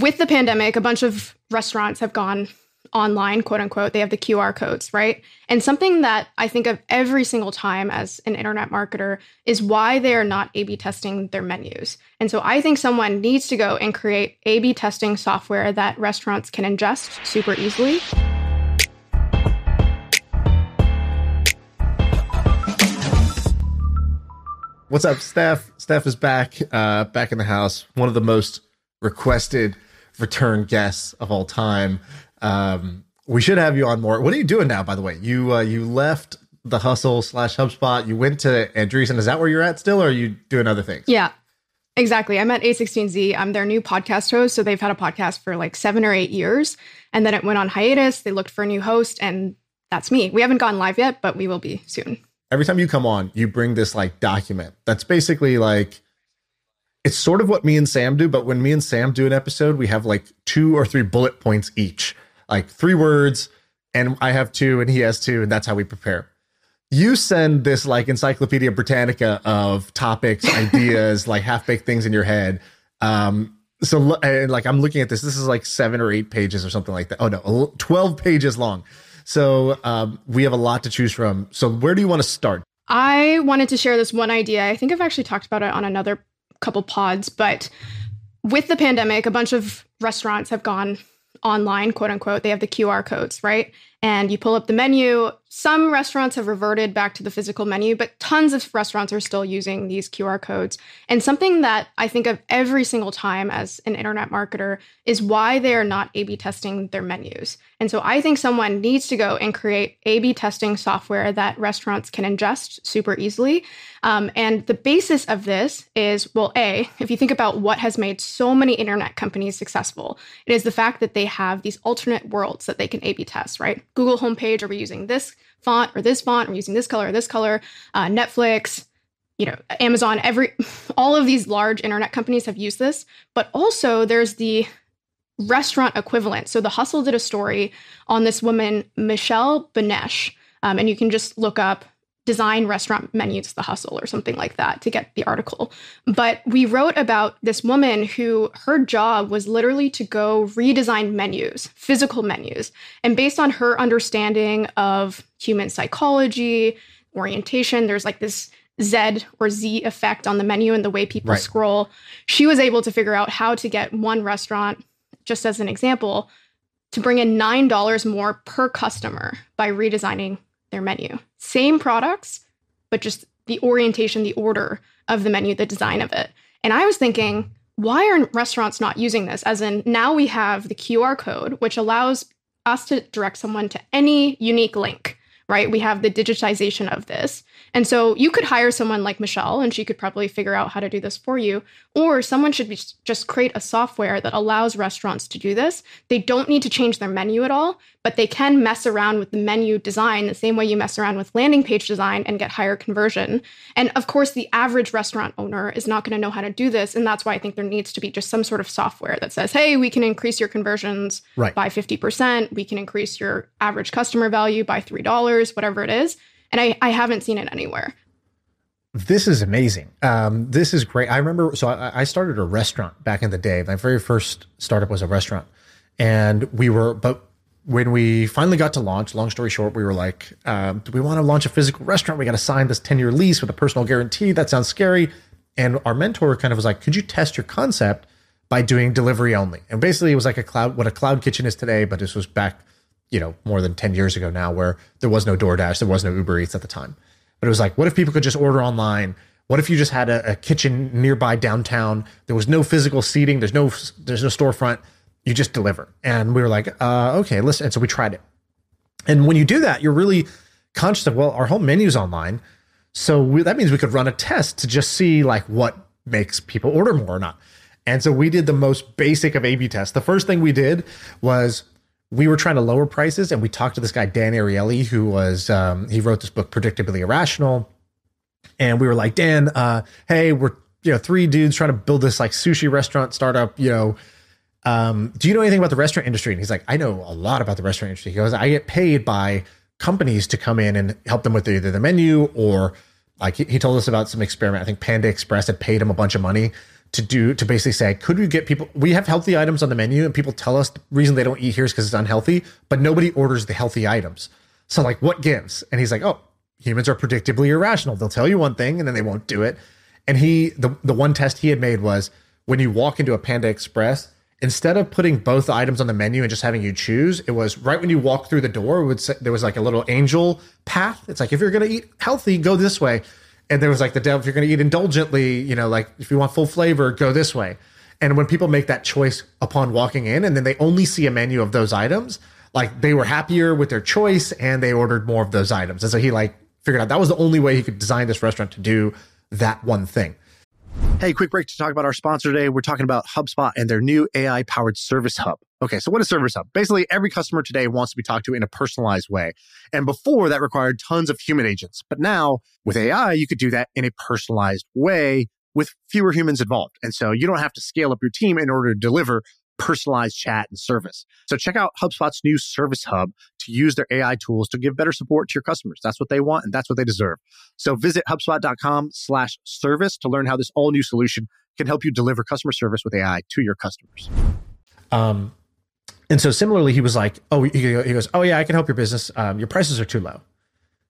with the pandemic, a bunch of restaurants have gone online, quote unquote. They have the QR codes, right? And something that I think of every single time as an internet marketer is why they are not A B testing their menus. And so I think someone needs to go and create A B testing software that restaurants can ingest super easily. What's up, Steph? Steph is back, uh, back in the house. One of the most requested return guests of all time. Um, we should have you on more. What are you doing now, by the way? You uh, you left the hustle slash HubSpot. You went to Andreessen. Is that where you're at still, or are you doing other things? Yeah, exactly. I'm at A16Z. I'm their new podcast host. So they've had a podcast for like seven or eight years, and then it went on hiatus. They looked for a new host, and that's me. We haven't gone live yet, but we will be soon. Every time you come on, you bring this like document that's basically like it's sort of what me and Sam do, but when me and Sam do an episode, we have like two or three bullet points each, like three words, and I have two and he has two, and that's how we prepare. You send this like Encyclopedia Britannica of topics, ideas, like half baked things in your head. Um, so and like I'm looking at this, this is like seven or eight pages or something like that. Oh no, 12 pages long. So um, we have a lot to choose from. So where do you want to start? I wanted to share this one idea. I think I've actually talked about it on another couple pods, but with the pandemic, a bunch of restaurants have gone online, quote unquote. They have the QR codes, right? And you pull up the menu. Some restaurants have reverted back to the physical menu, but tons of restaurants are still using these QR codes. And something that I think of every single time as an internet marketer is why they are not A B testing their menus. And so I think someone needs to go and create A B testing software that restaurants can ingest super easily. Um, and the basis of this is well, A, if you think about what has made so many internet companies successful, it is the fact that they have these alternate worlds that they can A B test, right? Google homepage, are we using this font or this font? We using this color or this color? Uh, Netflix, you know, Amazon, every all of these large internet companies have used this, but also there's the restaurant equivalent. So the Hustle did a story on this woman, Michelle Benesch, um, and you can just look up design restaurant menus the hustle or something like that to get the article but we wrote about this woman who her job was literally to go redesign menus physical menus and based on her understanding of human psychology orientation there's like this Z or Z effect on the menu and the way people right. scroll. She was able to figure out how to get one restaurant, just as an example, to bring in $9 more per customer by redesigning their menu. Same products, but just the orientation, the order of the menu, the design of it. And I was thinking, why are restaurants not using this? As in, now we have the QR code, which allows us to direct someone to any unique link right? We have the digitization of this. And so you could hire someone like Michelle and she could probably figure out how to do this for you. Or someone should be, just create a software that allows restaurants to do this. They don't need to change their menu at all, but they can mess around with the menu design the same way you mess around with landing page design and get higher conversion. And of course, the average restaurant owner is not going to know how to do this. And that's why I think there needs to be just some sort of software that says, hey, we can increase your conversions right. by 50%. We can increase your average customer value by $3 whatever it is. And I, I haven't seen it anywhere. This is amazing. Um, this is great. I remember, so I, I started a restaurant back in the day. My very first startup was a restaurant. And we were, but when we finally got to launch, long story short, we were like, um, do we want to launch a physical restaurant? We got to sign this 10 year lease with a personal guarantee. That sounds scary. And our mentor kind of was like, could you test your concept by doing delivery only? And basically, it was like a cloud, what a cloud kitchen is today, but this was back you know, more than 10 years ago now, where there was no DoorDash, there was no Uber Eats at the time. But it was like, what if people could just order online? What if you just had a, a kitchen nearby downtown? There was no physical seating, there's no there's no storefront. You just deliver. And we were like, uh, okay, listen. And so we tried it. And when you do that, you're really conscious of, well, our whole menu's online. So we, that means we could run a test to just see like what makes people order more or not. And so we did the most basic of A B tests. The first thing we did was we were trying to lower prices and we talked to this guy dan ariely who was um, he wrote this book predictably irrational. And we were like dan uh, hey we're you know three dudes trying to build this like sushi restaurant startup you know um, do you know anything about the restaurant industry? And he's like i know a lot about the restaurant industry. He goes i get paid by companies to come in and help them with either the menu or like he, he told us about some experiment. I think panda express had paid him a bunch of money to do to basically say, could we get people? We have healthy items on the menu, and people tell us the reason they don't eat here is because it's unhealthy, but nobody orders the healthy items. So like, what gives? And he's like, oh, humans are predictably irrational. They'll tell you one thing and then they won't do it. And he the the one test he had made was when you walk into a Panda Express, instead of putting both items on the menu and just having you choose, it was right when you walk through the door. Would say, there was like a little angel path. It's like if you're going to eat healthy, go this way and there was like the devil if you're going to eat indulgently you know like if you want full flavor go this way and when people make that choice upon walking in and then they only see a menu of those items like they were happier with their choice and they ordered more of those items and so he like figured out that was the only way he could design this restaurant to do that one thing Hey, quick break to talk about our sponsor today. We're talking about HubSpot and their new AI powered service hub. Okay, so what is Service Hub? Basically, every customer today wants to be talked to in a personalized way. And before that required tons of human agents. But now with AI, you could do that in a personalized way with fewer humans involved. And so you don't have to scale up your team in order to deliver personalized chat and service. So check out HubSpot's new Service Hub to use their AI tools to give better support to your customers. That's what they want and that's what they deserve. So visit HubSpot.com slash service to learn how this all new solution can help you deliver customer service with AI to your customers. Um, and so similarly, he was like, oh, he goes, oh yeah, I can help your business. Um, your prices are too low.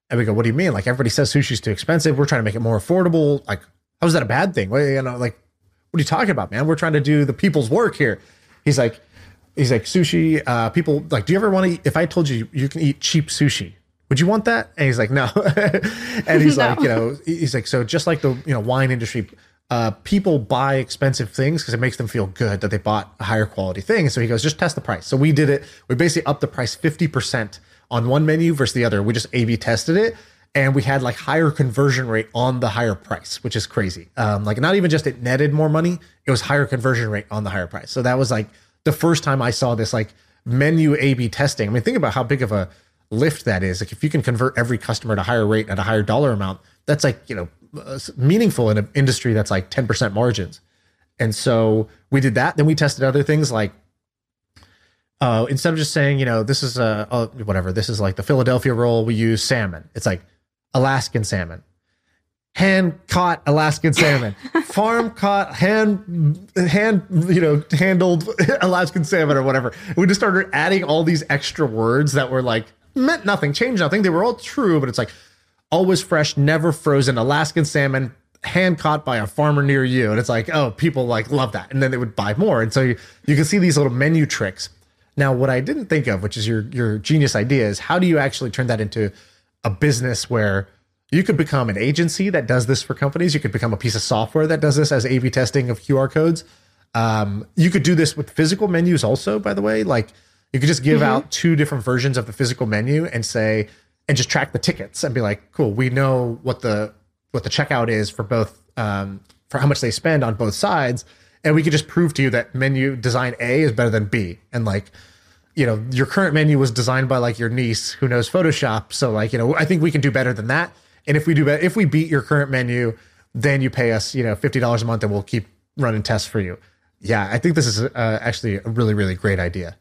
And we go, what do you mean? Like everybody says sushi's too expensive. We're trying to make it more affordable. Like, how is that a bad thing? Well, you know, like, what are you talking about, man? We're trying to do the people's work here he's like, he's like sushi. Uh, people like, do you ever want to? eat If I told you you can eat cheap sushi, would you want that? And he's like, no. and he's no. like, you know, he's like, so just like the you know wine industry, uh, people buy expensive things because it makes them feel good that they bought a higher quality thing. so he goes, just test the price. So we did it. We basically upped the price fifty percent on one menu versus the other. We just A/B tested it, and we had like higher conversion rate on the higher price, which is crazy. Um, like not even just it netted more money, it was higher conversion rate on the higher price. So that was like the first time I saw this like menu A/B testing. I mean, think about how big of a lift that is. Like if you can convert every customer a higher rate at a higher dollar amount, that's like you know uh, meaningful in an industry that's like ten percent margins. And so we did that. Then we tested other things like uh, instead of just saying, you know, this is a, a, whatever, this is like the Philadelphia roll, we use salmon. It's like Alaskan salmon, hand caught Alaskan salmon, farm caught hand hand you know handled Alaskan salmon or whatever. We just started adding all these extra words that were like meant nothing, changed nothing. They were all true, but it's like always fresh, never frozen Alaskan salmon hand caught by a farmer near you and it's like oh people like love that and then they would buy more and so you, you can see these little menu tricks now what i didn't think of which is your your genius idea is how do you actually turn that into a business where you could become an agency that does this for companies. You could become a piece of software that does this as A/B testing of QR codes. Um, you could do this with physical menus also. By the way, like you could just give mm-hmm. out two different versions of the physical menu and say and just track the tickets and be like, cool, we know what the what the checkout is for both um, for how much they spend on both sides, and we could just prove to you that menu design A is better than B, and like you know, your current menu was designed by like your niece who knows Photoshop. So like, you know, I think we can do better than that. And if we do better, if we beat your current menu, then you pay us, you know, $50 a month and we'll keep running tests for you. Yeah. I think this is uh, actually a really, really great idea.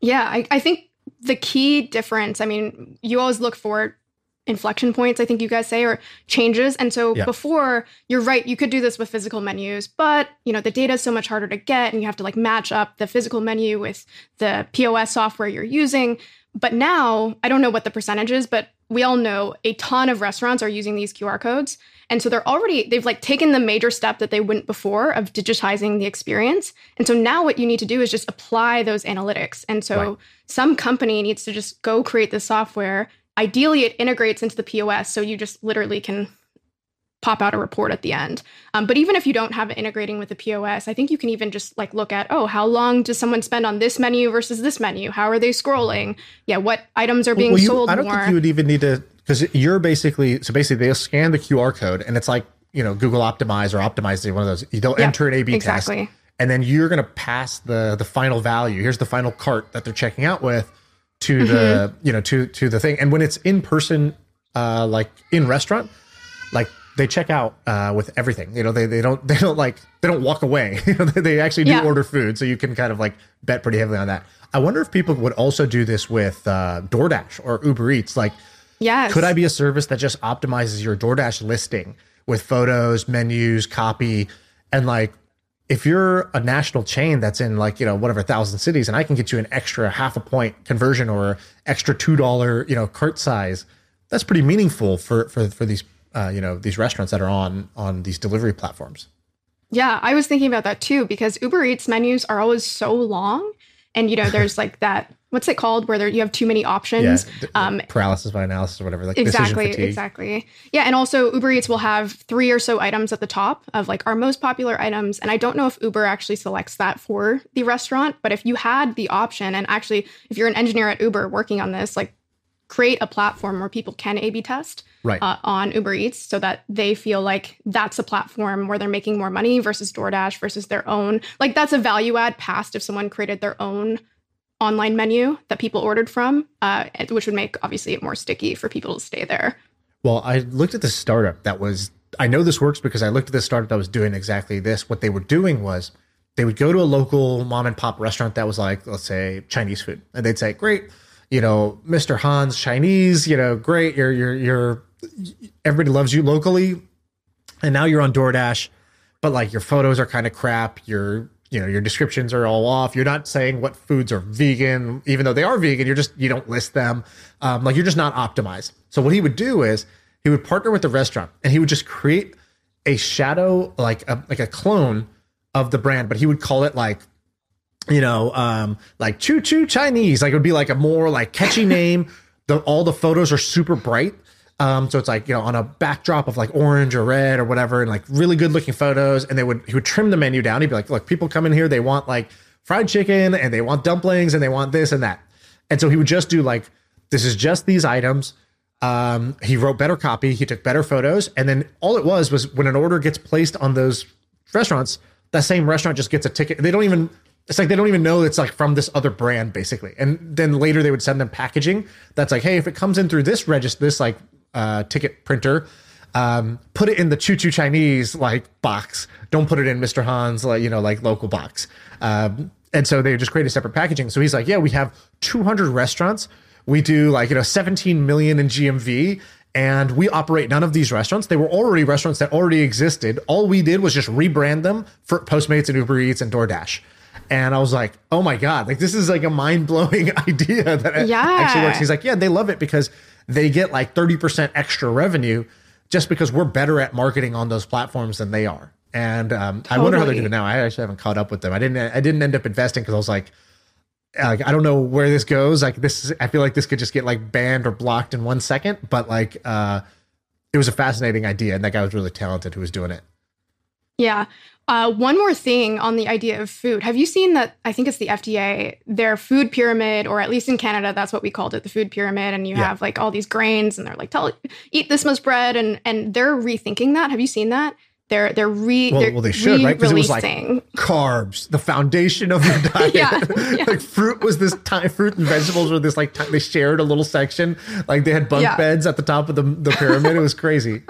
Yeah. I, I think the key difference, I mean, you always look for inflection points, I think you guys say, or changes. And so yeah. before, you're right, you could do this with physical menus, but you know, the data is so much harder to get and you have to like match up the physical menu with the POS software you're using. But now, I don't know what the percentage is, but we all know a ton of restaurants are using these QR codes. And so they're already, they've like taken the major step that they wouldn't before of digitizing the experience. And so now what you need to do is just apply those analytics. And so right. some company needs to just go create the software Ideally, it integrates into the POS, so you just literally can pop out a report at the end. Um, but even if you don't have it integrating with the POS, I think you can even just like look at, oh, how long does someone spend on this menu versus this menu? How are they scrolling? Yeah, what items are being well, you, sold I don't more? think you would even need to because you're basically so basically they'll scan the QR code and it's like you know Google Optimize or Optimizely one of those. You don't yep, enter an A/B exactly. test, and then you're going to pass the the final value. Here's the final cart that they're checking out with to mm-hmm. the you know to to the thing and when it's in person uh like in restaurant like they check out uh with everything you know they, they don't they don't like they don't walk away they actually do yeah. order food so you can kind of like bet pretty heavily on that i wonder if people would also do this with uh doordash or uber eats like yeah could i be a service that just optimizes your doordash listing with photos menus copy? And like if you're a national chain that's in like you know whatever thousand cities and i can get you an extra half a point conversion or extra two dollar you know cart size that's pretty meaningful for for for these uh, you know these restaurants that are on on these delivery platforms. Yeah i was thinking about that too because uber eats menus are always so long and you know there's like that what's it called where there you have too many options? Yeah, um, paralysis by analysis or whatever like exactly exactly. Yeah and also uber eats will have three or so items at the top of like our most popular items and i don't know if uber actually selects that for the restaurant but if you had the option and actually if you're an engineer at uber working on this like create a platform where people can a b test right. uh, on uber eats so that they feel like that's a platform where they're making more money versus doordash versus their own like that's a value add past if someone created their own online menu that people ordered from, uh, which would make obviously it more sticky for people to stay there. Well, I looked at the startup that was. I know this works because I looked at the startup that was doing exactly this. What they were doing was they would go to a local mom and pop restaurant that was like, let's say, Chinese food, and they'd say, "Great, you know, Mr. Han's Chinese, you know, great, you're you're you're everybody loves you locally, and now you're on DoorDash, but like your photos are kind of crap, your you know your descriptions are all off. You're not saying what foods are vegan. Even though they are vegan you're just you don't list them. Um, like you're just not optimized. So what he would do is he would partner with the restaurant and he would just create a shadow like a like a clone of the brand but he would call it like you know um like choo choo chinese. Like it would be like a more like catchy name. The all the photos are super bright um, so it's like you know on a backdrop of like orange or red or whatever, and like really good looking photos. And they would he would trim the menu down. He'd be like, look, people come in here, they want like fried chicken and they want dumplings and they want this and that. And so he would just do like this is just these items. Um, he wrote better copy, he took better photos, and then all it was was when an order gets placed on those restaurants, that same restaurant just gets a ticket. They don't even it's like they don't even know it's like from this other brand basically. And then later they would send them packaging that's like, hey, if it comes in through this register, this like uh, ticket printer. Um, put it in the choo choo Chinese like box. Don't put it in Mr. Han's like you know like local box. Um, and so they just create a separate packaging. So he's like, yeah, we have 200 restaurants. We do like you know 17 million in GMV, and we operate none of these restaurants. They were already restaurants that already existed. All we did was just rebrand them for Postmates and Uber Eats and DoorDash. And I was like, oh my God, like this is like a mind blowing idea that yeah. actually works. He's like, yeah, they love it because they get like 30% extra revenue just because we're better at marketing on those platforms than they are. And um, totally. I wonder how they're doing now. I actually haven't caught up with them. I didn't. I didn't end up investing because I was like, like I don't know where this goes. Like this, I feel like this could just get like banned or blocked in one second. But like, uh, it was a fascinating idea, and that guy was really talented who was doing it. Yeah. Uh, one more thing on the idea of food. Have you seen that? I think it's the FDA, their food pyramid, or at least in Canada, that's what we called it, the food pyramid. And you yeah. have like all these grains, and they're like, "Tell, eat this much bread," and and they're rethinking that. Have you seen that? They're they're re well, they're well they should right because it was like carbs, the foundation of your diet. yeah, yeah. like fruit was this time, fruit and vegetables were this like they shared a little section. Like they had bunk yeah. beds at the top of the the pyramid. it was crazy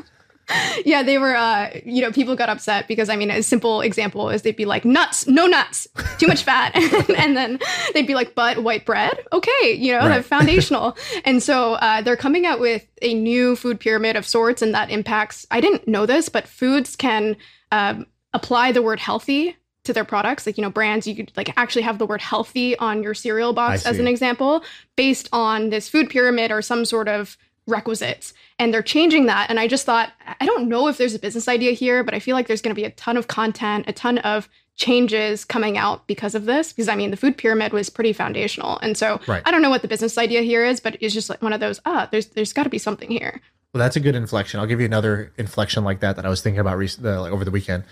yeah, they were, uh, you know, people got upset because, I mean, a simple example is they'd be like, nuts, no nuts, too much fat. and then they'd be like, but white bread? Okay, you know, right. foundational. and so uh, they're coming out with a new food pyramid of sorts, and that impacts, I didn't know this, but foods can um, apply the word healthy to their products like you know brands you could like actually have the word healthy on your cereal box as an example based on this food pyramid or some sort of requisites and they're changing that. And i just thought i don't know if there's a business idea here but i feel like there's going to be a ton of content a ton of changes coming out because of this because i mean the food pyramid was pretty foundational. And so right. i don't know what the business idea here is but it's just like one of those ah there's there's got to be something here. Well that's a good inflection. I'll give you another inflection like that that i was thinking about recently like over the weekend.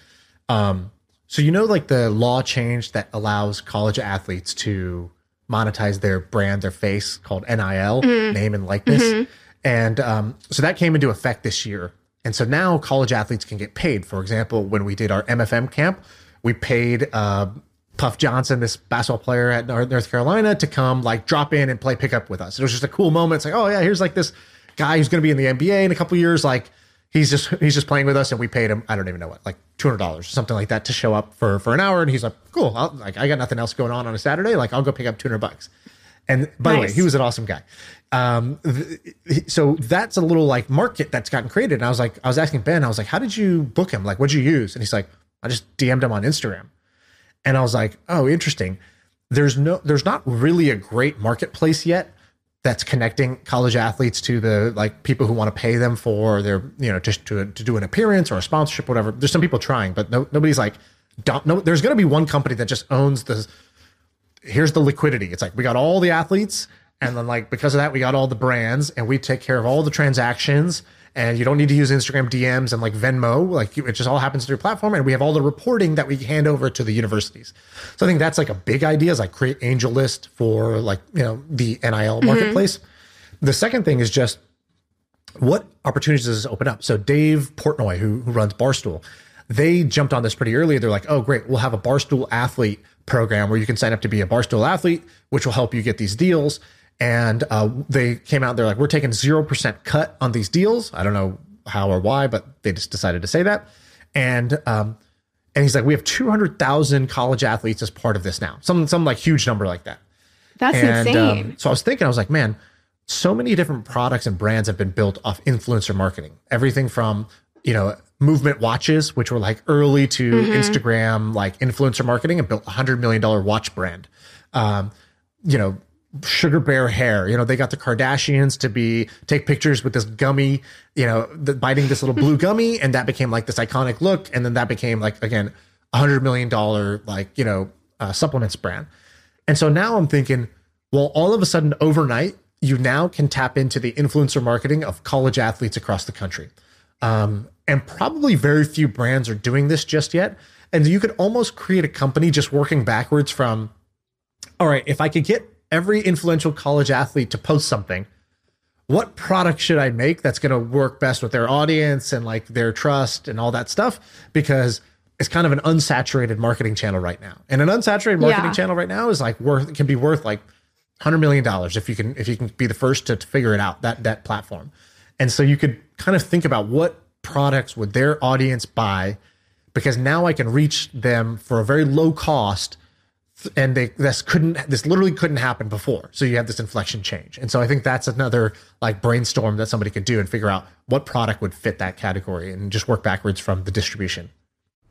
Um so you know like the law change that allows college athletes to monetize their brand their face called nil mm-hmm. name and likeness? Mm-hmm and um, so that came into effect this year. And so now college athletes can get paid. For example, when we did our MFM camp, we paid uh, Puff Johnson, this basketball player at North Carolina, to come like drop in and play pickup with us. It was just a cool moment. It's like, oh yeah, here's like this guy who's going to be in the NBA in a couple years. Like he's just he's just playing with us, and we paid him I don't even know what like two hundred dollars or something like that to show up for for an hour. And he's like, cool, I'll, like I got nothing else going on on a Saturday. Like I'll go pick up two hundred bucks. And by nice. the way, he was an awesome guy. Um, th- so that's a little like market that's gotten created. And I was like, I was asking Ben, I was like, how did you book him? Like, what'd you use? And he's like, I just DM'd him on Instagram. And I was like, oh, interesting. There's no, there's not really a great marketplace yet that's connecting college athletes to the like people who want to pay them for their, you know, just to, to do an appearance or a sponsorship, or whatever. There's some people trying, but no, nobody's like, no, there's going to be one company that just owns the, here's the liquidity. It's like, we got all the athletes and then like, because of that, we got all the brands and we take care of all the transactions and you don't need to use Instagram DMs and like Venmo. Like it just all happens through your platform, and we have all the reporting that we hand over to the universities. So I think that's like a big idea is like create angel list for like you know the NIL mm-hmm. marketplace. The second thing is just what opportunities does this open up? So Dave Portnoy, who, who runs Barstool, they jumped on this pretty early. They're like, oh great, we'll have a Barstool athlete program where you can sign up to be a Barstool athlete, which will help you get these deals and uh, they came out. They're like, we're taking zero percent cut on these deals. I don't know how or why, but they just decided to say that. And um, and he's like, we have two hundred thousand college athletes as part of this now. Some some like huge number like that. That's and, um, insane. Um, so I was thinking, I was like, man, so many different products and brands have been built off influencer marketing. Everything from you know movement watches, which were like early to mm-hmm. Instagram, like influencer marketing, and built a hundred million dollar watch brand. Um, you know, sugar bear hair. You know, they got the Kardashians to be take pictures with this gummy, you know, the, biting this little blue gummy, and that became like this iconic look. And then that became like again a hundred million dollar like you know uh, supplements brand. And so now I'm thinking, well, all of a sudden overnight, you now can tap into the influencer marketing of college athletes across the country. Um, and probably very few brands are doing this just yet. And you could almost create a company just working backwards from, all right, if I could get every influential college athlete to post something what product should I make that's going to work best with their audience and like their trust and all that stuff? Because it's kind of an unsaturated marketing channel right now. And an unsaturated marketing yeah. channel right now is like worth can be worth like hundred million dollars if you can if you can be the first to, to figure it out that that platform. And so you could kind of think about what products would their audience buy because now I can reach them for a very low cost and they this couldn't this literally couldn't happen before. So you have this inflection change. And so i think that's another like brainstorm that somebody could do and figure out what product would fit that category and just work backwards from the distribution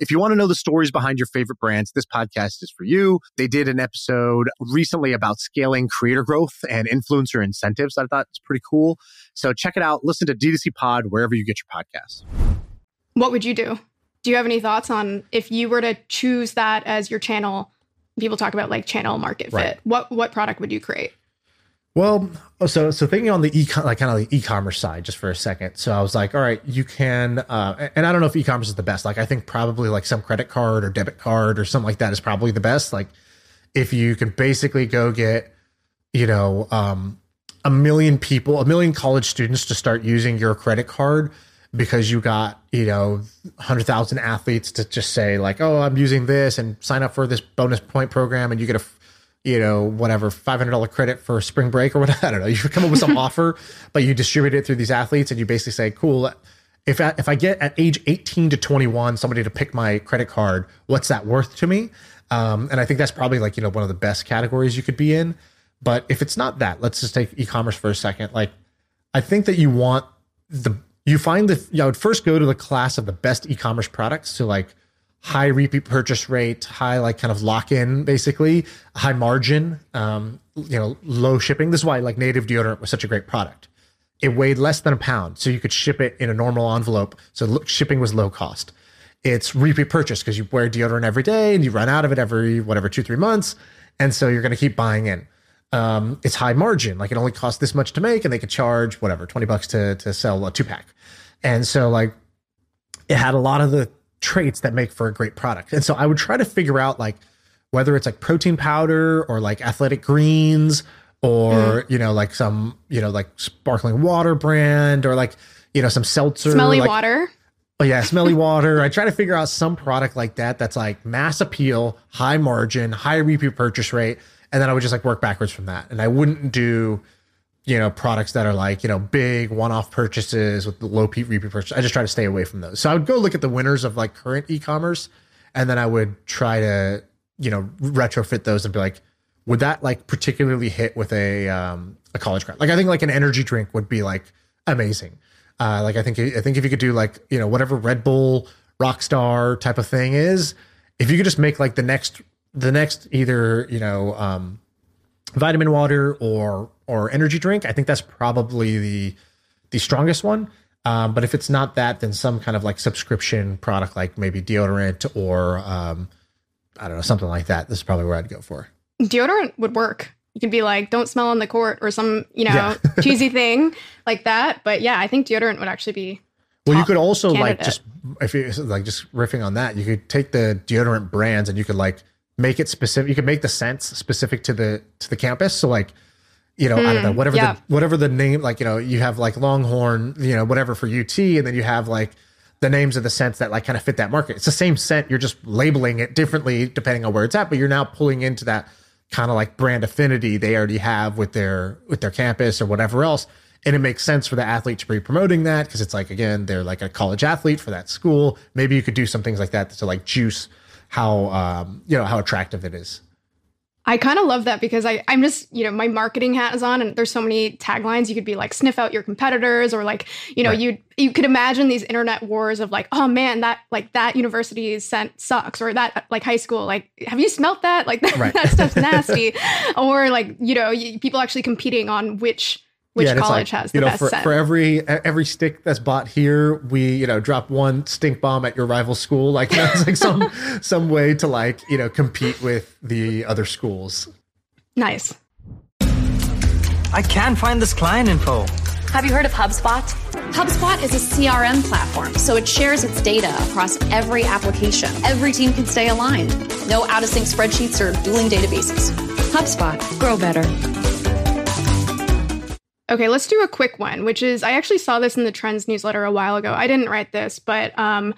If you want to know the stories behind your favorite brands, this podcast is for you. They did an episode recently about scaling creator growth and influencer incentives that I thought was pretty cool. So check it out. Listen to D2C Pod wherever you get your podcasts. What would you do? Do you have any thoughts on if you were to choose that as your channel? People talk about like channel market fit. Right. What what product would you create? Well, so so thinking on the e like kind of the e-commerce side just for a second. So I was like, all right, you can, uh, and I don't know if e-commerce is the best. Like I think probably like some credit card or debit card or something like that is probably the best. Like if you can basically go get, you know, um, a million people, a million college students to start using your credit card because you got you know 100,000 athletes to just say like oh I'm using this and sign up for this bonus point program and you get a you know, whatever, $500 credit for spring break or whatever. I don't know. You come up with some offer, but you distribute it through these athletes and you basically say, cool, if I, if I get at age 18 to 21 somebody to pick my credit card, what's that worth to me? Um, and I think that's probably like, you know, one of the best categories you could be in. But if it's not that, let's just take e-commerce for a second. Like, I think that you want the, you find the, you know, I would first go to the class of the best e-commerce products. to like, high repeat purchase rate, high like kind of lock in, basically high margin, um, you know, low shipping. This is why like native deodorant was such a great product. It weighed less than a pound, so you could ship it in a normal envelope. So shipping was low cost. It's repeat purchase because you wear deodorant every day and you run out of it every whatever two three months, and so you're going to keep buying in. Um, it's high margin, like it only costs this much to make, and they could charge whatever twenty bucks to to sell a two pack, and so like it had a lot of the traits that make for a great product. And so I would try to figure out like whether it's like protein powder or like athletic greens or mm. you know like some you know like sparkling water brand or like you know some seltzer smelly like, water Oh yeah, smelly water. I try to figure out some product like that that's like mass appeal, high margin, high repeat purchase rate, and then I would just like work backwards from that. And I wouldn't do, you know, products that are like you know big one-off purchases with the low repeat purchase. I just try to stay away from those. So I would go look at the winners of like current e-commerce, and then I would try to you know retrofit those and be like, would that like particularly hit with a um, a college grad? Like I think like an energy drink would be like amazing uh, like I think I think if you could do like you know whatever Red Bull Rockstar type of thing is, if you could just make like the next the next either you know um, vitamin water or or energy drink, I think that's probably the the strongest one. Um, but if it's not that, then some kind of like subscription product, like maybe deodorant or um, I don't know something like that. This is probably where I'd go for. Deodorant would work you can be like, don't smell on the court or some, you know, yeah. cheesy thing like that. But yeah, I think deodorant would actually be. Well, you could also candidate. like just if you like just riffing on that, you could take the deodorant brands and you could like make it specific. You could make the scents specific to the to the campus. So like, you know, mm, I don't know, hmm, whatever yeah. the whatever the name, like you know, you have like Longhorn, you know, whatever for UT, and then you have like the names of the scents that like kind of fit that market. It's the same scent. You're just labeling it differently depending on where it's at, but you're now pulling into that kind of like brand affinity they already have with their with their campus or whatever else and it makes sense for the athlete to be promoting that because it's like again they're like a college athlete for that school maybe you could do some things like that to like juice how um you know how attractive it is I kind of love that because I, I'm just, you know, my marketing hat is on and there's so many taglines. You could be like, sniff out your competitors or like, you know, right. you you could imagine these internet wars of like, oh man, that like that university scent sucks or that like high school, like, have you smelt that? Like that, right. that stuff's nasty. or like, you know, you, people actually competing on which which yeah, college like, has the you know, best for, set. for every every stick that's bought here, we you know drop one stink bomb at your rival school. Like that's like some some way to like you know compete with the other schools. Nice. I can't find this client info. Have you heard of HubSpot? HubSpot is a CRM platform, so it shares its data across every application. Every team can stay aligned. No out of sync spreadsheets or dueling databases. HubSpot, grow better. Okay, let's do a quick one, which is I actually saw this in the Trends newsletter a while ago. I didn't write this, but um,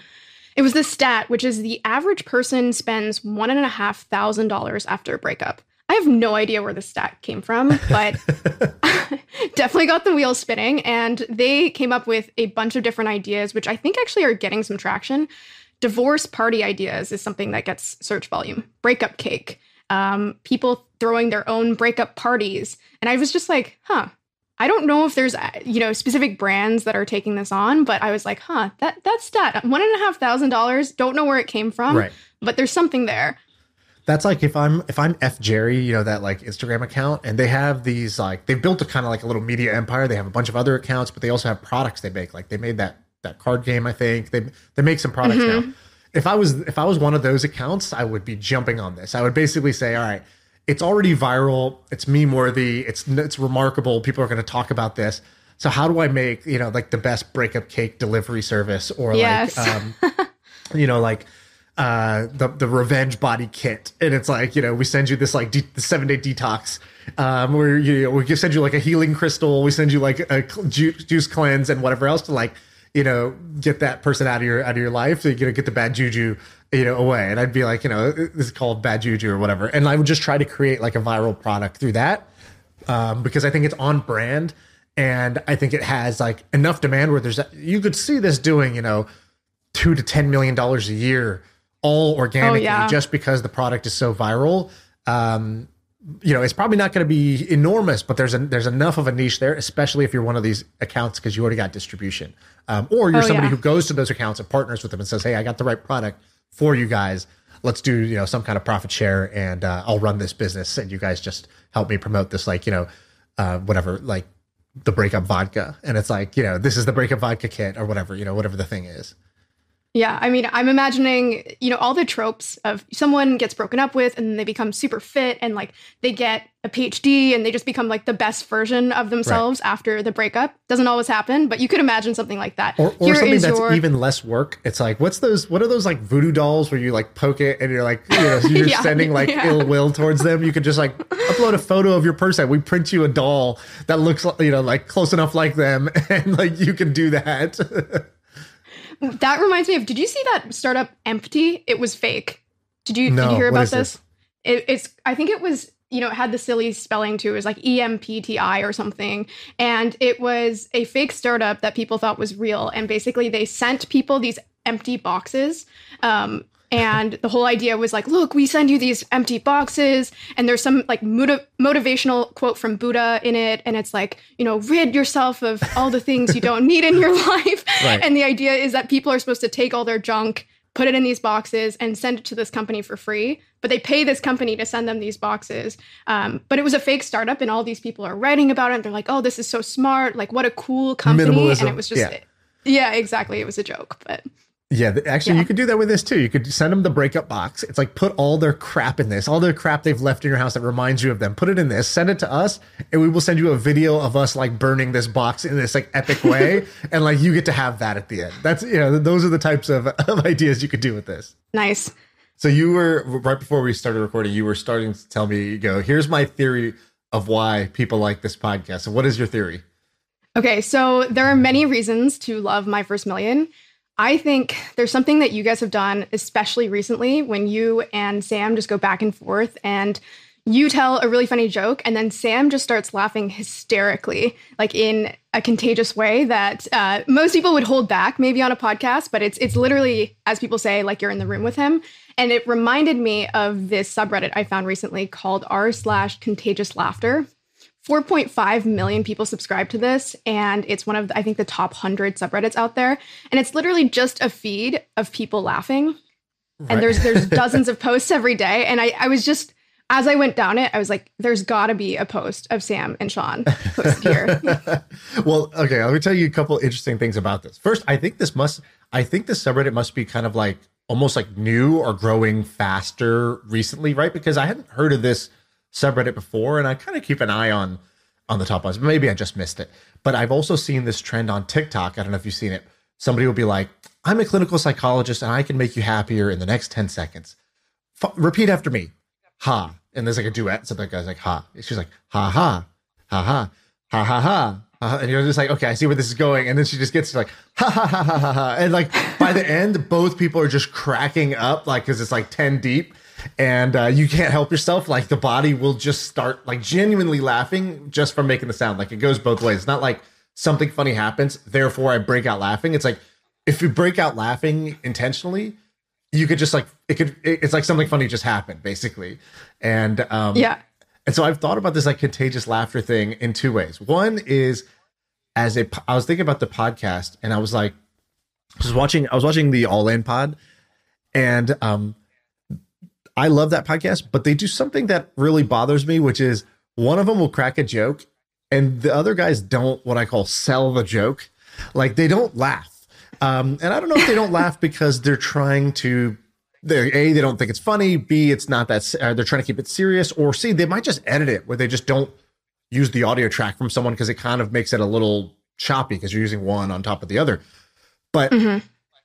it was this stat, which is the average person spends one and a half thousand dollars after a breakup. I have no idea where the stat came from, but definitely got the wheels spinning. And they came up with a bunch of different ideas, which I think actually are getting some traction. Divorce party ideas is something that gets search volume. Breakup cake, um, people throwing their own breakup parties. And I was just like, huh, I don't know if there's you know specific brands that are taking this on, but I was like, huh, that that's that one and a half thousand dollars. Don't know where it came from, right. but there's something there. That's like if I'm if I'm F Jerry, you know that like Instagram account, and they have these like they've built a kind of like a little media empire. They have a bunch of other accounts, but they also have products they make. Like they made that that card game, I think they they make some products mm-hmm. now. If I was if I was one of those accounts, I would be jumping on this. I would basically say, all right it's already viral. It's meme worthy. It's it's remarkable. People are going to talk about this. So how do I make you know like the best breakup cake delivery service or yes. like um, you know like uh, the the revenge body kit and it's like you know we send you this like de- the seven day detox um, where you know, we send you like a healing crystal we send you like a juice, juice cleanse and whatever else to like you know get that person out of your out of your life so you know get the bad juju you know, away. And I'd be like, you know, this is called bad juju or whatever. And I would just try to create like a viral product through that um, because I think it's on brand. And I think it has like enough demand where there's, you could see this doing, you know, two to $10 million a year, all organically, oh, yeah. just because the product is so viral. Um, you know, it's probably not going to be enormous, but there's a, there's enough of a niche there, especially if you're one of these accounts because you already got distribution, um, or you're oh, somebody yeah. who goes to those accounts and partners with them and says, "Hey, I got the right product for you guys. Let's do you know some kind of profit share, and uh, I'll run this business, and you guys just help me promote this, like you know, uh, whatever, like the breakup vodka, and it's like you know this is the breakup vodka kit or whatever, you know, whatever the thing is. Yeah, I mean, I'm imagining, you know, all the tropes of someone gets broken up with and they become super fit and like they get a PhD and they just become like the best version of themselves right. after the breakup. Doesn't always happen, but you could imagine something like that. Or, or something that's your... even less work. It's like, what's those, what are those like voodoo dolls where you like poke it and you're like, you know, you're yeah, sending like yeah. ill will towards them. You could just like upload a photo of your person. We print you a doll that looks, you know, like close enough like them and like you can do that. that reminds me of did you see that startup empty? It was fake. Did you No, did you hear about this? this? It, it's I think it was you know it had the silly spelling too. It was like E M P T I or something, and it was a fake startup that people thought was real. And basically, they sent people these empty boxes. Um, and the whole idea was like, look, we send you these empty boxes, and there's some like motiv- motivational quote from Buddha in it, and it's like, you know, rid yourself of all the things you don't need in your life. Right. And the idea is that people are supposed to take all their junk, put it in these boxes, and send it to this company for free. But they pay this company to send them these boxes. Um, but it was a fake startup, and all these people are writing about it. And they're like, "Oh, this is so smart! Like, what a cool company!" Minimalism, And it was just, yeah. yeah, exactly. It was a joke, but Yeah, actually, Yeah. you could do that with this too. You could send them the breakup box. It's like put all their crap in this, all their crap they've left in your house that reminds you of them. Put it in this, send it to us, and we will send you a video of us like burning this box in this like epic way, and like you get to have that at the end. That's you know, those are the types of, of ideas you could do with this. nice. So you were right before we started recording, you were starting to tell me, you go, here's my theory of why people like this podcast. So what is your theory? Okay, so there are many reasons to love My First Million. I think there's something that you guys have done, especially recently, when you and Sam just go back and forth and you tell a really funny joke, and then Sam just starts laughing hysterically, like in a contagious way that uh, most people would hold back, maybe on a podcast. But it's it's literally, as people say, like you're in the room with him. And it reminded me of this subreddit I found recently called r slash contagious laughter. 4.5 million people subscribe to this and it's one of the, i think the top 100 subreddits out there. And it's literally just a feed of people laughing. And there's there's dozens of posts every day. And I, I was just as i went down it i was like there's gotta be a post of sam and shaan posted here. Well, okay, let me tell you a couple interesting things about this. First, I think this must I think this subreddit must be kind of like almost like new or growing faster recently, right? Because I hadn't heard of this subreddit before and I kind of keep an eye on on the top ones. Maybe I just missed it. But I've also seen this trend on TikTok. I don't know if you've seen it. Somebody will be like, "I'm a clinical psychologist and I can make you happier in the next 10 seconds." F- repeat after me. Ha. And there's like a duet. So that guy's like, ha. She's like, ha ha, ha ha, ha ha ha. Uh, and you're just like, okay, I see where this is going. And then she just gets like, ha ha ha ha ha. And like by the end, both people are just cracking up, like, cause it's like 10 deep and uh, you can't help yourself. Like the body will just start like genuinely laughing just from making the sound. Like it goes both ways. It's not like something funny happens, therefore I break out laughing. It's like if you break out laughing intentionally, you could just like it could it- it's like something funny just happened basically and um yeah and so i've thought about this like contagious laughter thing in two ways one is as a I was thinking about the podcast and i was like I was watching i was watching the all in pod and um i love that podcast but they do something that really bothers me which is one of them will crack a joke and the other guys don't what i call sell the joke. Like they don't laugh. Um and i don't know if they don't laugh because they're trying to they're a they don't think it's funny. B it's not that uh, they're trying to keep it serious. Or c they might just edit it where they just don't use the audio track from someone because it kind of makes it a little choppy because you're using one on top of the other. But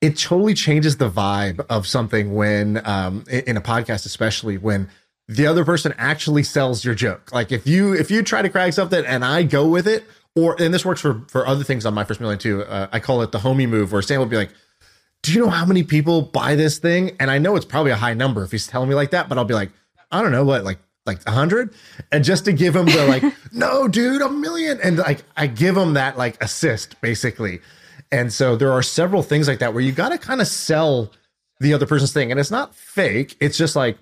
it totally changes the vibe of something when um in a podcast especially when the other person actually sells your joke. Like if you if you try to crack something and i go with it or and this works for for other things on my first million too uh, i call it the homie move where sam will be like do you know how many people buy this thing? And i know it's probably a high number if he's telling me like that but i'll be like i don't know what like like a hundred? And just to give him the like no dude a million. And like i give him that like assist basically and so there are several things like that where you got to kind of sell the other person's thing. And it's not fake. It's just like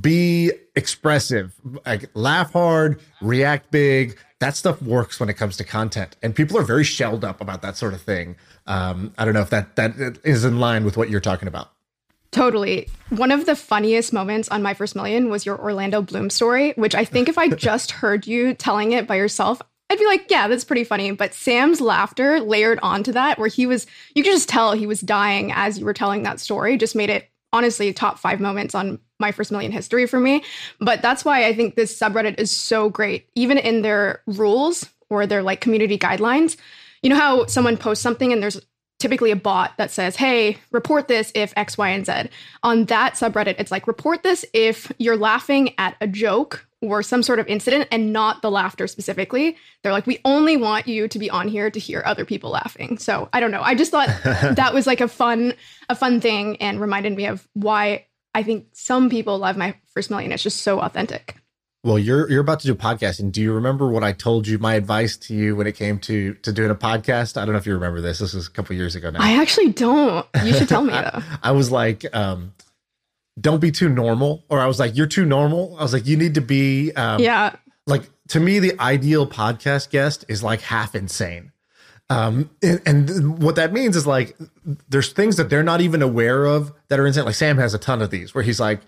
be expressive. Like laugh hard react big. That stuff works when it comes to content. And people are very shelled up about that sort of thing. Um i don't know if that that is in line with what you're talking about. Totally. One of the funniest moments on My First Million was your Orlando Bloom story, which I think if I just heard you telling it by yourself, I'd be like, yeah, that's pretty funny. But Sam's laughter layered onto that, where he was, you could just tell he was dying as you were telling that story, just made it honestly top five moments on My First Million history for me. But that's why I think this subreddit is so great, even in their rules or their like community guidelines. You know how someone posts something and there's typically a bot that says, hey, report this if X, Y, and Z. On that subreddit, it's like, report this if you're laughing at a joke or some sort of incident and not the laughter specifically. They're like, we only want you to be on here to hear other people laughing. So I don't know. I just thought that was like a fun, a fun thing and reminded me of why I think some people love my first million. It's just so authentic. Well, you're you're about to do a podcast, and do you remember what I told you? My advice to you when it came to to doing a podcast. I don't know if you remember this. This was a couple years ago now. I actually don't. You should tell me though. I was like, um, don't be too normal, or I was like, you're too normal. I was like, you need to be, um, yeah. Like to me, the ideal podcast guest is like half insane. Um, and, and what that means is like there's things that they're not even aware of that are insane. Like Sam has a ton of these where he's like,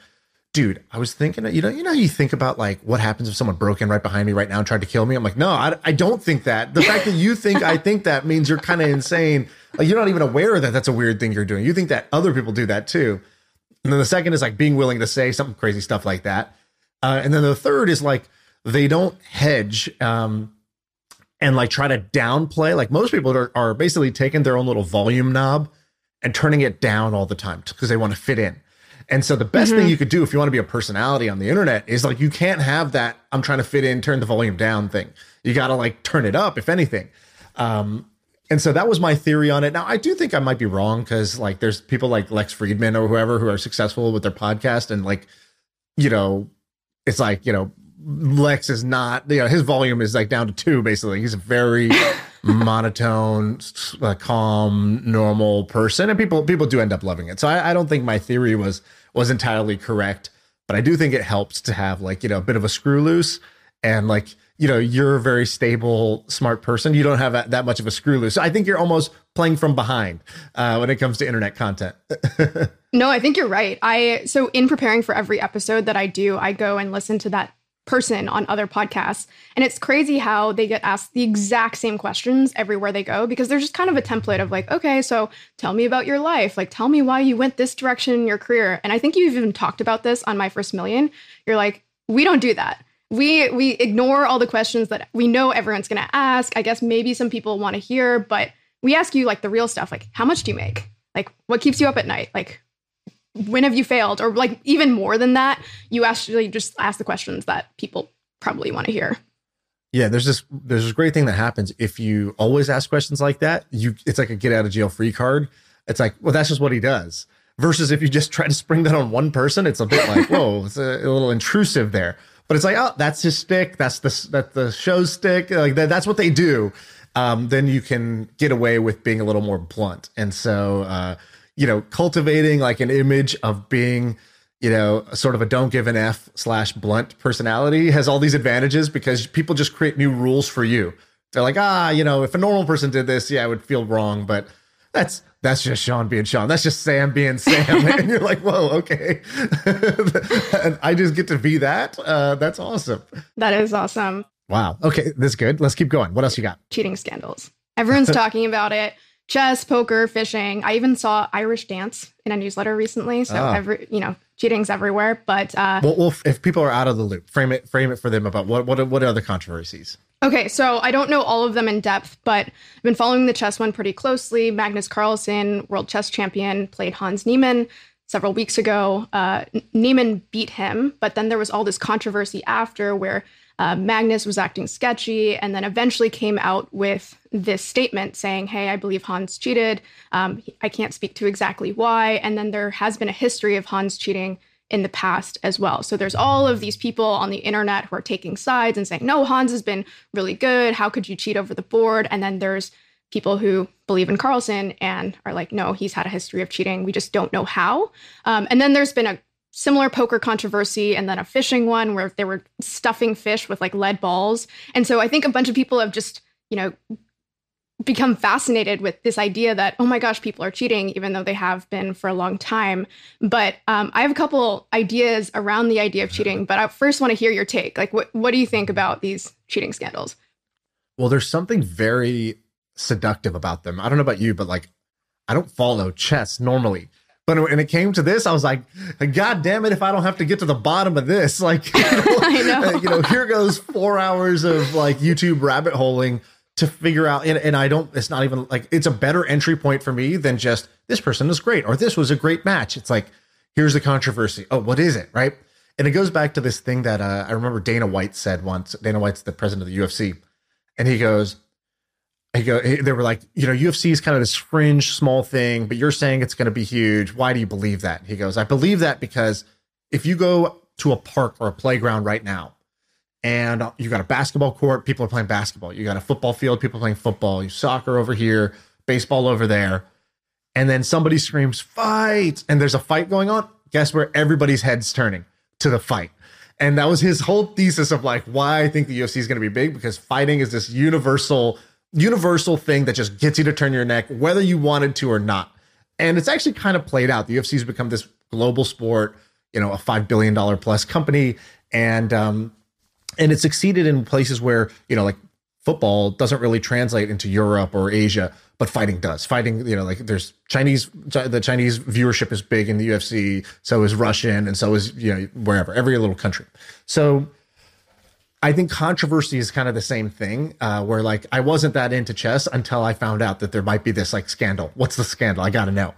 dude, I was thinking, you know, you know, you think about like what happens if someone broke in right behind me right now and tried to kill me. I'm like, no, I, I don't think that. The fact that you think I think that means you're kind of insane. Like you're not even aware that that's a weird thing you're doing. You think that other people do that too. And then the second is like being willing to say some crazy stuff like that. Uh, and then the third is like they don't hedge um, and like try to downplay. Like most people are, are basically taking their own little volume knob and turning it down all the time because they want to fit in. And so the best mm-hmm. thing you could do if you want to be a personality on the internet is like you can't have that I'm trying to fit in, turn the volume down thing. You got to like turn it up if anything. Um, and so that was my theory on it. Now I do think I might be wrong because like there's people like Lex Fridman or whoever who are successful with their podcast and like you know it's like you know Lex is not you know his volume is like down to two basically. He's a very monotone, uh, calm, normal person, and people people do end up loving it. So I, I don't think my theory was was entirely correct, but I do think it helps to have like, you know, a bit of a screw loose and like, you know, you're a very stable, smart person. You don't have that, much of a screw loose. So I think you're almost playing from behind uh, when it comes to internet content. no, I think you're right. I so in preparing for every episode that I do, I go and listen to that person on other podcasts. And it's crazy how they get asked the exact same questions everywhere they go because there's just kind of a template of like, okay, so tell me about your life. Like, tell me why you went this direction in your career. And I think you've even talked about this on My First Million. You're like, we don't do that. We we ignore all the questions that we know everyone's going to ask. I guess maybe some people want to hear, but we ask you like the real stuff, like how much do you make? Like what keeps you up at night? Like when have you failed or like even more than that you actually just ask the questions that people probably want to hear yeah there's this there's this great thing that happens if you always ask questions like that you it's like a get out of jail free card it's like well that's just what he does versus if you just try to spring that on one person it's a bit like whoa it's a, a little intrusive there but it's like oh that's his stick that's the that the show's stick like that, that's what they do. Um, then you can get away with being a little more blunt. And so uh, you know, cultivating like an image of being, you know, sort of a don't give an F slash blunt personality has all these advantages because people just create new rules for you. They're like, ah, you know, if a normal person did this, yeah, I would feel wrong, but that's that's just Shaan being Shaan. That's just Sam being Sam. and you're like, whoa, okay. and I just get to be that. Uh, that's awesome. That is awesome. Wow. Okay, this is good. Let's keep going. What else you got? Cheating scandals. Everyone's talking about it chess, poker, fishing. I even saw Irish dance in a newsletter recently. So oh. every you know, cheating's everywhere. But uh, well, well, if people are out of the loop, frame it frame it for them about what what what are the controversies. Okay, so I don't know all of them in depth, but I've been following the chess one pretty closely. Magnus Carlsen, world chess champion, played Hans Niemann several weeks ago. Uh, Niemann beat him, but then there was all this controversy after where uh, Magnus was acting sketchy, and then eventually came out with this statement saying, Hey, I believe Hans cheated. Um, I can't speak to exactly why. And then there has been a history of Hans cheating in the past as well. So there's all of these people on the internet who are taking sides and saying, No, Hans has been really good. How could you cheat over the board? And then there's people who believe in Carlsen and are like, no, he's had a history of cheating. We just don't know how. Um, and then there's been a similar poker controversy and then a fishing one where they were stuffing fish with like lead balls. And so I think a bunch of people have just, you know, become fascinated with this idea that oh my gosh people are cheating even though they have been for a long time. But um, i have a couple ideas around the idea of cheating but i first want to hear your take. Like what, what do you think about these cheating scandals? Well there's something very seductive about them. I don't know about you but like i don't follow chess normally. But when it came to this, I was like, God damn it, if I don't have to get to the bottom of this, like, you know, know. you know here goes four hours of like YouTube rabbit holing to figure out. And, and I don't, it's not even like, it's a better entry point for me than just this person is great or this was a great match. It's like, here's the controversy. Oh, what is it? Right. And it goes back to this thing that uh, I remember Dana White said once. Dana White's the president of the UFC, and he goes, he go, they were like, you know, UFC is kind of this fringe, small thing, but you're saying it's going to be huge. Why do you believe that? He goes, I believe that because if you go to a park or a playground right now, and you got a basketball court, people are playing basketball. You got a football field, people playing football. You soccer over here, baseball over there, and then somebody screams fight, and there's a fight going on. Guess where everybody's heads turning to the fight. And that was his whole thesis of like why I think the UFC is going to be big because fighting is this universal universal thing that just gets you to turn your neck, whether you wanted to or not. And it's actually kind of played out. The UFC has become this global sport, you know, a five billion dollar plus company, and um, and it succeeded in places where you know, like football doesn't really translate into Europe or Asia, but fighting does. Fighting, you know, like there's Chinese, the Chinese viewership is big in the UFC, so is Russian, and so is you know wherever every little country. So I think controversy is kind of the same thing, uh, where like I wasn't that into chess until I found out that there might be this like scandal. What's the scandal? I got to know.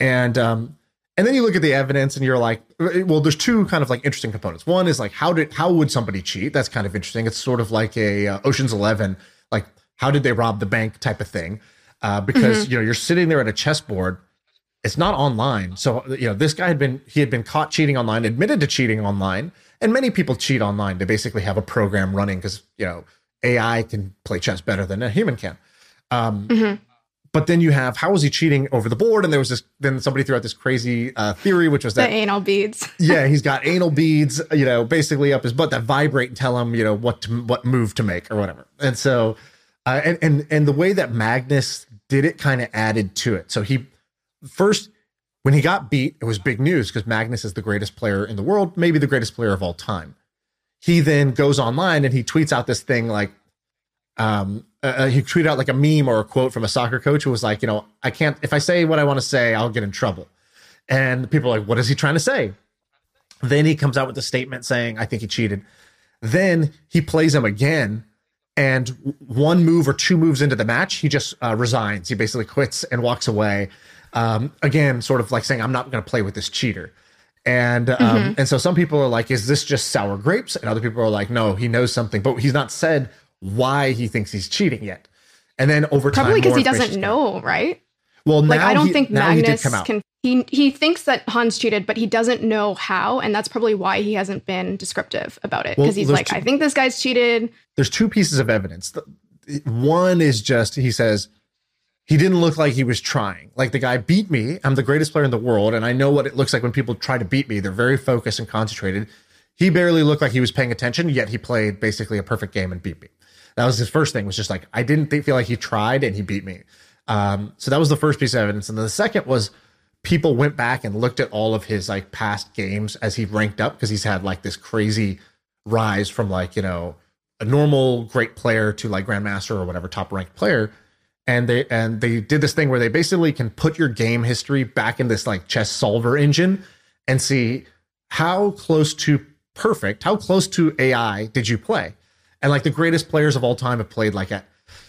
And um, and then you look at the evidence and you're like, well, there's two kind of like interesting components. One is like how did how would somebody cheat? That's kind of interesting. It's sort of like a uh, Ocean's Eleven, like how did they rob the bank type of thing, uh, because mm-hmm. you know you're sitting there at a chessboard. It's not online, so you know this guy had been he had been caught cheating online, admitted to cheating online and many people cheat online. They basically have a program running because you know AI can play chess better than a human can. Um, mm-hmm. But then you have how was he cheating over the board? And there was this. Then somebody threw out this crazy uh, theory, which was that the anal beads. yeah, he's got anal beads, you know, basically up his butt that vibrate and tell him, you know, what to, what move to make or whatever. And so, uh, and and and the way that Magnus did it kind of added to it. So he first when he got beat, it was big news because Magnus is the greatest player in the world, maybe the greatest player of all time. He then goes online and he tweets out this thing like, um, uh, uh, he tweeted out like a meme or a quote from a soccer coach who was like, you know, I can't, if I say what I want to say, I'll get in trouble. And people are like, what is he trying to say? Then he comes out with a statement saying, I think he cheated. Then he plays him again. And one move or two moves into the match, he just uh, resigns. He basically quits and walks away um, again, sort of like saying, I'm not going to play with this cheater. And um, mm-hmm. and so some people are like, is this just sour grapes? And other people are like, no, he knows something, but he's not said why he thinks he's cheating yet. And then over time, probably because he doesn't know, right? Well, like I don't he, think Magnus he can. He he thinks that Hans cheated, but he doesn't know how, and that's probably why he hasn't been descriptive about it. Because well, he's like, two, I think this guy's cheated. There's two pieces of evidence. One is just he says he didn't look like he was trying. Like the guy beat me. I'm the greatest player in the world, and I know what it looks like when people try to beat me. They're very focused and concentrated. He barely looked like he was paying attention, yet he played basically a perfect game and beat me. That was his first thing. Was just like I didn't think, feel like he tried, and he beat me. Um, so that was the first piece of evidence, and then the second was people went back and looked at all of his like past games as he ranked up because he's had like this crazy rise from like you know a normal great player to like grandmaster or whatever top ranked player and they and they did this thing where they basically can put your game history back in this like chess solver engine and see how close to perfect, how close to AI did you play? And like the greatest players of all time have played like at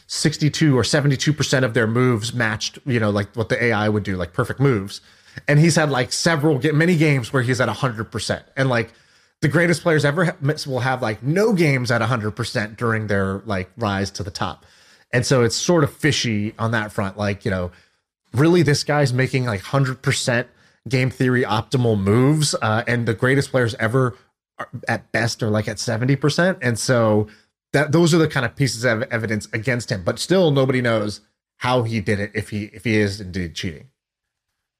62 or 72% of their moves matched, you know, like what the AI would do, like perfect moves. And he's had like several many games where he's at 100%. And like the greatest players ever will have like no games at 100% during their like rise to the top. And so it's sort of fishy on that front. Like, you know, really, this guy's making like 100% game theory optimal moves. Uh, and the greatest players ever at best are like at 70%. And so that those are the kind of pieces of evidence against him. But still, nobody knows how he did it if he if he is indeed cheating.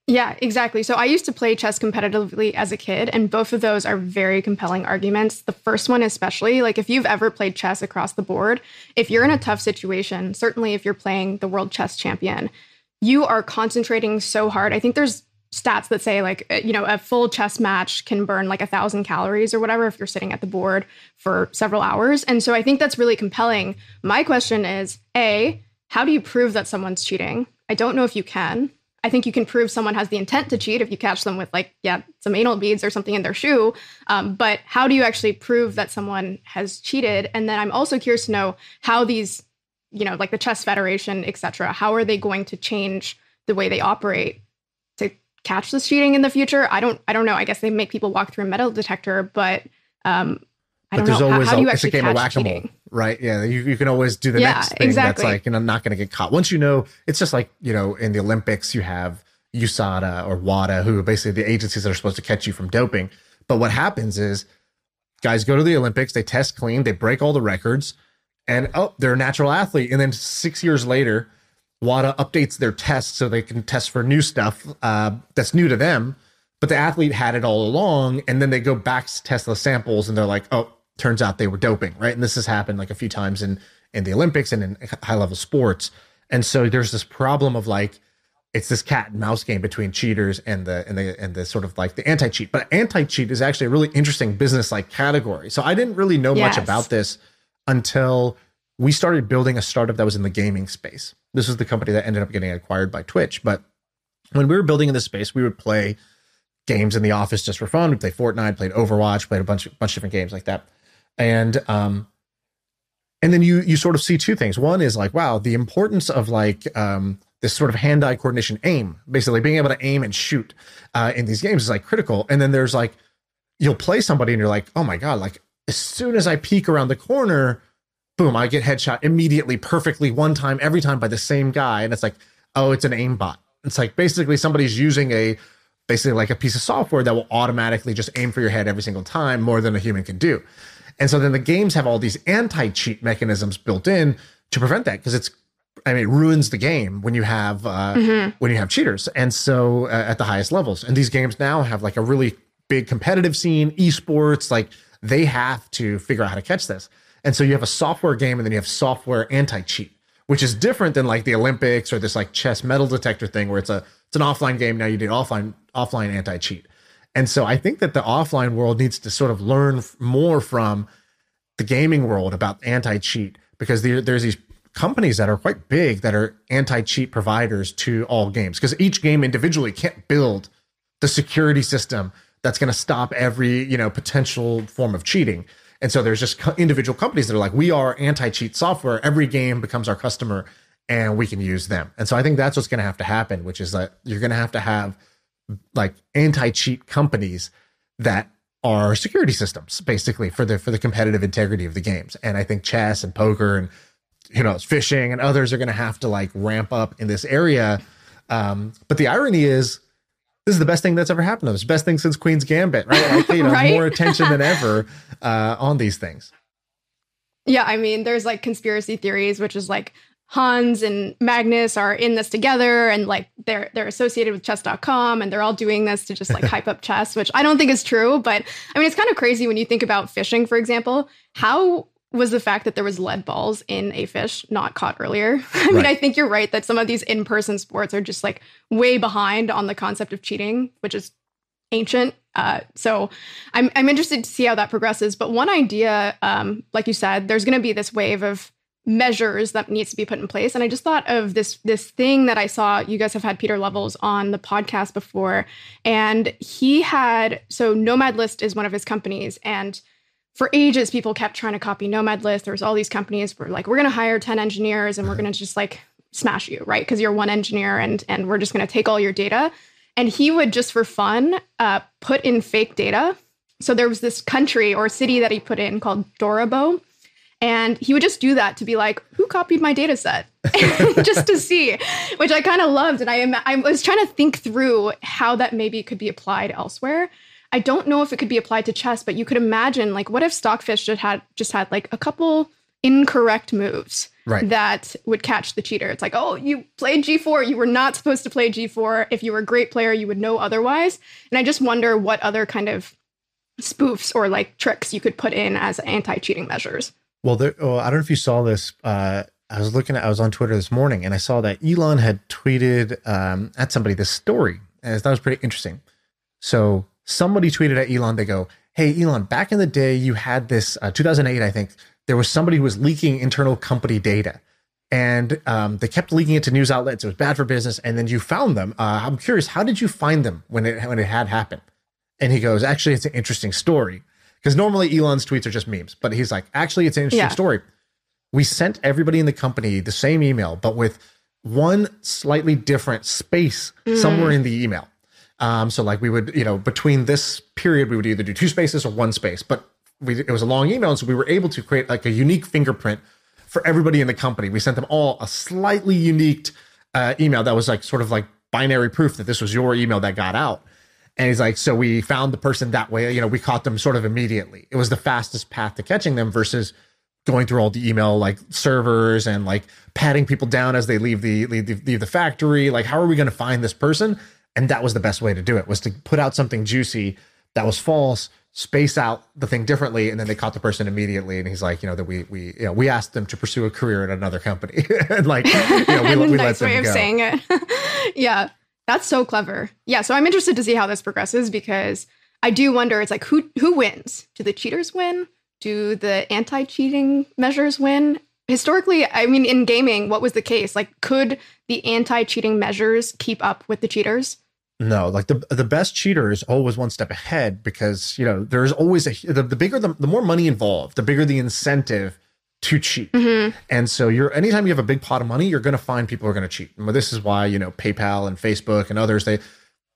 Yeah, exactly. So I used to play chess competitively as a kid, and both of those are very compelling arguments. The first one, especially, like if you've ever played chess across the board, if you're in a tough situation, certainly if you're playing the world chess champion, you are concentrating so hard. I think there's stats that say like uh, you know a full chess match can burn like a thousand calories or whatever if you're sitting at the board for several hours. And so i think that's really compelling. My question is a how do you prove that someone's cheating? I don't know if you can. I think you can prove someone has the intent to cheat if you catch them with like, yeah, some anal beads or something in their shoe. Um, but how do you actually prove that someone has cheated? And then I'm also curious to know how these, you know, like the chess federation, et cetera, how are they going to change the way they operate catch this cheating in the future. I don't I don't know. I guess they make people walk through a metal detector, but um, I but don't there's know. always how, how do you a, it's a actually game of catch whack-a-mole, cheating? right? Yeah, you, you can always do the Yeah, next thing exactly. that's like you know not going to get caught. Once you know, it's just like you know in the Olympics you have USADA or WADA, who are basically the agencies that are supposed to catch you from doping. But what happens is guys go to the Olympics, they test clean, they break all the records, and oh, they're a natural athlete. And then six years later, WADA updates their tests so they can test for new stuff uh, that's new to them. But the athlete had it all along, and then they go back to test the samples, and they're like, "Oh, turns out they were doping." Right, and this has happened like a few times in in the Olympics and in high level sports. And so there's this problem of like it's this cat and mouse game between cheaters and the and the and the sort of like the anti cheat. But anti cheat is actually a really interesting business like category. So I didn't really know much about this until we started building a startup that was in the gaming space. This was the company that ended up getting acquired by Twitch. But when we were building in this space, we would play games in the office just for fun. We'd play Fortnite, played Overwatch, played a bunch of bunch of different games like that. And um and then you you sort of see two things. One is like, wow, the importance of like um this sort of hand-eye coordination aim, basically being able to aim and shoot uh, in these games is like critical. And then there's like, you'll play somebody and you're like, oh my god, like as soon as I peek around the corner, boom, I get headshot immediately, perfectly, one time, every time by the same guy, and it's like, oh, it's an aimbot. It's like basically somebody's using a basically like a piece of software that will automatically just aim for your head every single time more than a human can do. And so then the games have all these anti-cheat mechanisms built in to prevent that because it's I mean, it ruins the game when you have uh, when you have cheaters, and so uh, at the highest levels. And these games now have like a really big competitive scene, esports. Like they have to figure out how to catch this. And so you have a software game, and then you have software anti-cheat, which is different than like the Olympics or this like chess metal detector thing, where it's a it's an offline game. Now you did offline offline anti-cheat. And so I think that the offline world needs to sort of learn more from the gaming world about anti-cheat because there, there's these companies that are quite big that are anti-cheat providers to all games because each game individually can't build the security system that's going to stop every you know potential form of cheating and so there's just individual companies that are like we are anti-cheat software. Every game becomes our customer and we can use them. And so i think that's what's going to have to happen which is that you're going to have to have like anti-cheat companies that are security systems basically for the for the competitive integrity of the games. And i think chess and poker and you know fishing and others are going to have to like ramp up in this area. Um but the irony is this is the best thing that's ever happened to us best thing since queen's gambit right like you know Right? more attention than ever uh on these things Yeah, I mean, there's like conspiracy theories, which is like Hans and Magnus are in this together and like they're they're associated with chess.com and they're all doing this to just like hype up chess, which I don't think is true, but I mean it's kind of crazy when you think about fishing, for example. How was the fact that there was lead balls in a fish not caught earlier? I mean, I think you're right that some of these in-person sports are just like way behind on the concept of cheating, which is ancient. Uh, so I'm I'm interested to see how that progresses. But one idea, um, like you said, there's going to be this wave of measures that needs to be put in place. And I just thought of this this thing that I saw. You guys have had Pieter Levels on the podcast before, and he had so Nomad List is one of his companies, and for ages people kept trying to copy Nomad List. There was all these companies were like, we're going to hire ten engineers and we're going to just like smash you, right? Because you're one engineer, and and we're just going to take all your data and he would just for fun uh, put in fake data. So there was this country or city that he put in called Dorabo, and he would just do that to be like, "Who copied my data set?" just to see, which I kind of loved. And I I was trying to think through how that maybe could be applied elsewhere. I don't know if it could be applied to chess, but you could imagine like, what if Stockfish just had just had like a couple incorrect moves Right. that would catch the cheater. It's like, oh, you played G4. You were not supposed to play G4. If you were a great player, you would know otherwise. And I just wonder what other kind of spoofs or like tricks you could put in as anti-cheating measures. Well, there, oh, I don't know if you saw this. Uh, I was looking at, I was on Twitter this morning and I saw that Elon had tweeted um, at somebody this story. And I thought it was pretty interesting. So somebody tweeted at Elon, they go, Hey, Elon, back in the day, you had this, uh, 2008, I think, there was somebody who was leaking internal company data. And um, they kept leaking it to news outlets. It was bad for business. And then you found them. Uh, I'm curious, how did you find them when it when it had happened? And he goes, actually, it's an interesting story. Because normally Elon's tweets are just memes, but he's like, actually, it's an interesting Yeah. story. We sent everybody in the company the same email, but with one slightly different space somewhere in the email. Um, so like we would, you know, between this period, we would either do two spaces or one space, but we, it was a long email. And so we were able to create like a unique fingerprint for everybody in the company. We sent them all a slightly unique uh, email that was like sort of like binary proof that this was your email that got out. And he's like, so we found the person that way. You know, we caught them sort of immediately. It was the fastest path to catching them versus going through all the email like servers and like patting people down as they leave the leave, leave the factory. Like, how are we going to find this person? And that was the best way to do it was to put out something juicy that was false, space out the thing differently, and then they caught the person immediately. And he's like, you know, that we we you know we asked them to pursue a career at another company, and like you know we, we nice let them way of go. saying it. yeah, that's so clever. Yeah, so I'm interested to see how this progresses because I do wonder. It's like who who wins? Do the cheaters win? Do the anti-cheating measures win? Historically, I mean, in gaming, what was the case? Like, could the anti-cheating measures keep up with the cheaters? No, like the the best cheater is always one step ahead because you know there's always a the, the bigger the, the more money involved, the bigger the incentive to cheat. Mm-hmm. And so you're anytime you have a big pot of money, you're going to find people are going to cheat. And this is why you know PayPal and Facebook and others they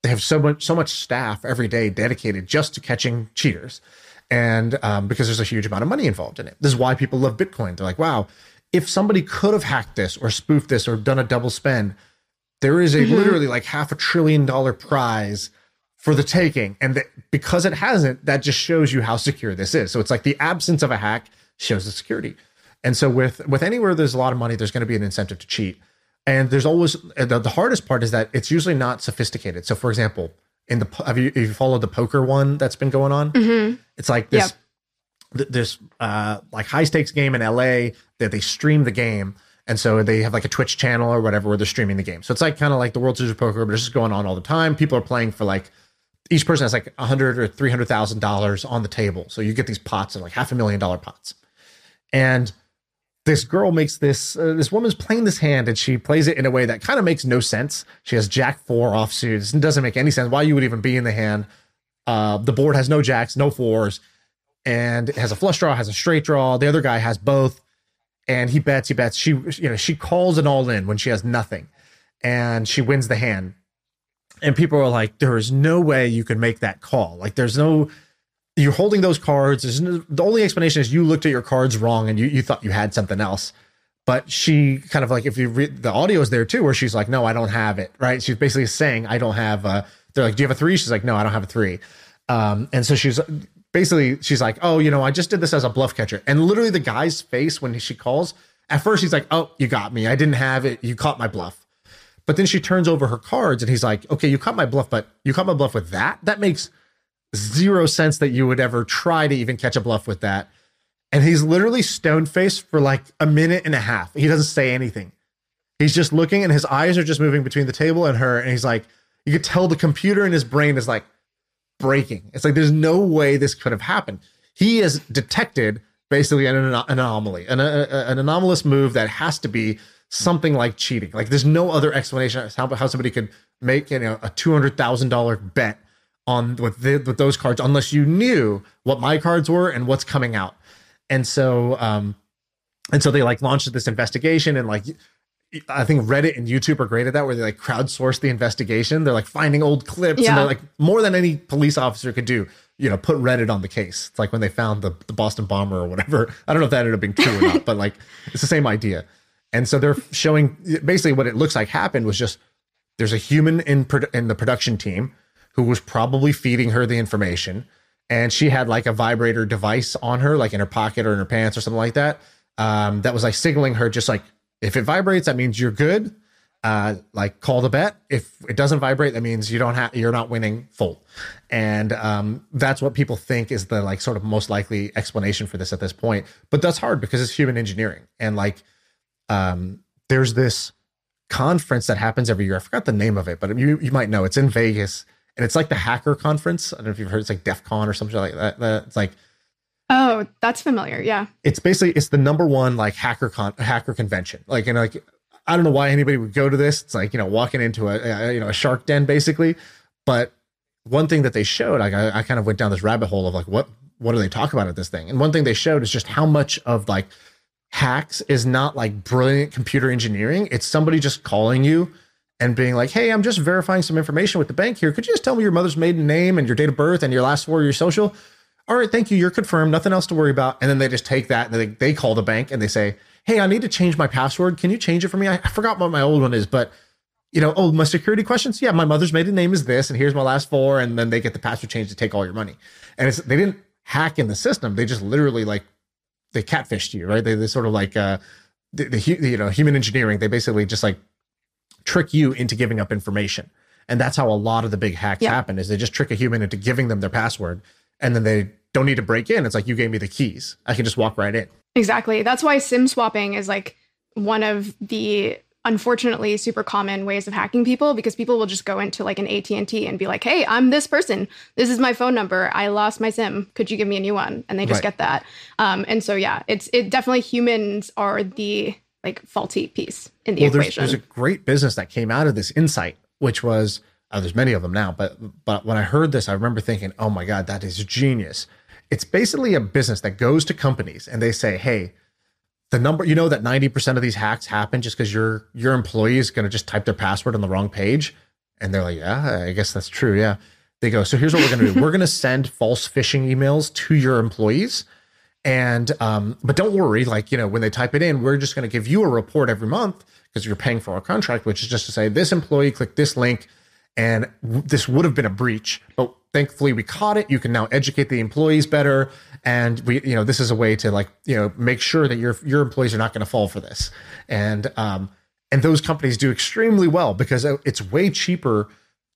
they have so much so much staff every day dedicated just to catching cheaters, and um, because there's a huge amount of money involved in it. This is why people love Bitcoin. They're like, wow, if somebody could have hacked this or spoofed this or done a double spend there is a literally like half a trillion dollar prize for the taking. And that because it hasn't that just shows you how secure this is. So it's like the absence of a hack shows the security. And so with with anywhere there's a lot of money there's going to be an incentive to cheat. And there's always the, the hardest part is that it's usually not sophisticated. So for example in the have you, have you followed the poker one that's been going on it's like this Yep. th- this uh like high stakes game in LA that they stream the game. And so they have like a Twitch channel or whatever where they're streaming the game. So it's like kind of like the World Series of Poker, but it's just going on all the time. People are playing for like each person has like a hundred or three hundred thousand dollars on the table. So you get these pots of like half a million dollar pots. And this girl makes this uh, this woman's playing this hand and she plays it in a way that kind of makes no sense. She has Jack four offsuits. It doesn't make any sense why you would even be in the hand. Uh, the board has no jacks, no fours, and it has a flush draw, has a straight draw. The other guy has both, and he bets, he bets. She, you know, she calls an all in when she has nothing, and she wins the hand. And people are like, "There is no way you can make that call. Like, there's no." You're holding those cards. The only explanation is you looked at your cards wrong and you, you thought you had something else. But she kind of like, if you read the audio is there too, where she's like, no, I don't have it. Right. She's basically saying, I don't have, a, they're like, do you have a three? She's like, no, I don't have a three. Um, and so she's basically, she's like, oh, you know, I just did this as a bluff catcher. And literally the guy's face when she calls, at first he's like, oh, you got me. I didn't have it. You caught my bluff. But then she turns over her cards and he's like, okay, you caught my bluff, but you caught my bluff with that? That makes zero sense that you would ever try to even catch a bluff with that. And he's literally stone faced for like a minute and a half. He doesn't say anything. He's just looking and his eyes are just moving between the table and her. And he's like, you could tell the computer in his brain is like breaking. It's like, there's no way this could have happened. He has detected basically an, an anomaly, an, a, an anomalous move that has to be something like cheating. Like there's no other explanation as how, how somebody could make you know a two hundred thousand dollar bet on with the, with those cards unless you knew what my cards were and what's coming out. And so um and so they like launched this investigation and like I think Reddit and YouTube are great at that where they like crowdsource the investigation. They're like finding old clips and they're like more than any police officer could do, you know, put Reddit on the case. It's like when they found the, the Boston bomber or whatever. I don't know if that ended up being true or not, but like it's the same idea. And so they're showing basically what it looks like happened was just there's a human in in the production team who was probably feeding her the information. And she had like a vibrator device on her like in her pocket or in her pants or something like that um, that was like signaling her just like if it vibrates that means you're good. Uh, like call the bet. If it doesn't vibrate that means you don't have you're not winning full. And um, that's what people think is the like sort of most likely explanation for this at this point. But that's hard because it's human engineering. And like um, there's this conference that happens every year. I forgot the name of it, but you you might know. It's in Vegas, and it's like the hacker conference. I don't know if you've heard. It's like DEF CON or something like that. It's like Oh, that's familiar. Yeah. it's basically it's the number one like hacker con hacker convention. Like and like I don't know why anybody would go to this. It's like you know walking into a, a you know a shark den basically. But one thing that they showed, like I, I kind of went down this rabbit hole of like what what do they talk about at this thing? And one thing they showed is just how much of like hacks is not like brilliant computer engineering. It's somebody just calling you and being like, "Hey, I'm just verifying some information with the bank here. Could you just tell me your mother's maiden name and your date of birth and your last four of your social?" All right, thank you. You're confirmed. Nothing else to worry about. And then they just take that and they, they call the bank and they say, "Hey, I need to change my password. Can you change it for me? I, I forgot what my old one is, but." You know, oh, my security questions. Yeah, my mother's maiden name is this, and here's my last four, and then they get the password changed to take all your money. And it's they didn't hack in the system; they just literally like they catfished you, right? They, they sort of like uh, the, the you know human engineering. They basically just like trick you into giving up information, and that's how a lot of the big hacks Yeah. happen. Is they just trick a human into giving them their password, and then they don't need to break in. It's like you gave me the keys. I can just walk right in. Exactly. That's why SIM swapping is like one of the unfortunately super common ways of hacking people because people will just go into like an AT&T and be like, "Hey, I'm this person. This is my phone number. I lost my SIM. Could you give me a new one?" And they just Right. get that. Um, and so yeah, it's it definitely humans are the like faulty piece in the well, there's, equation. there's a great business that came out of this insight, which was oh, there's many of them now, but but when I heard this, I remember thinking, oh my god, that is genius. It's basically a business that goes to companies and they say, hey, the number you know that 90% of these hacks happen just because your your employee is going to just type their password on the wrong page and they're like yeah i guess that's true yeah they go so here's what we're going to do we're going to send false phishing emails to your employees and um but don't worry like you know when they type it in we're just going to give you a report every month because you're paying for our contract which is just to say this employee clicked this link and w- this would have been a breach but thankfully we caught it. You can now educate the employees better and we you know this is a way to like you know make sure that your your employees are not going to fall for this. And um and those companies do extremely well because it's way cheaper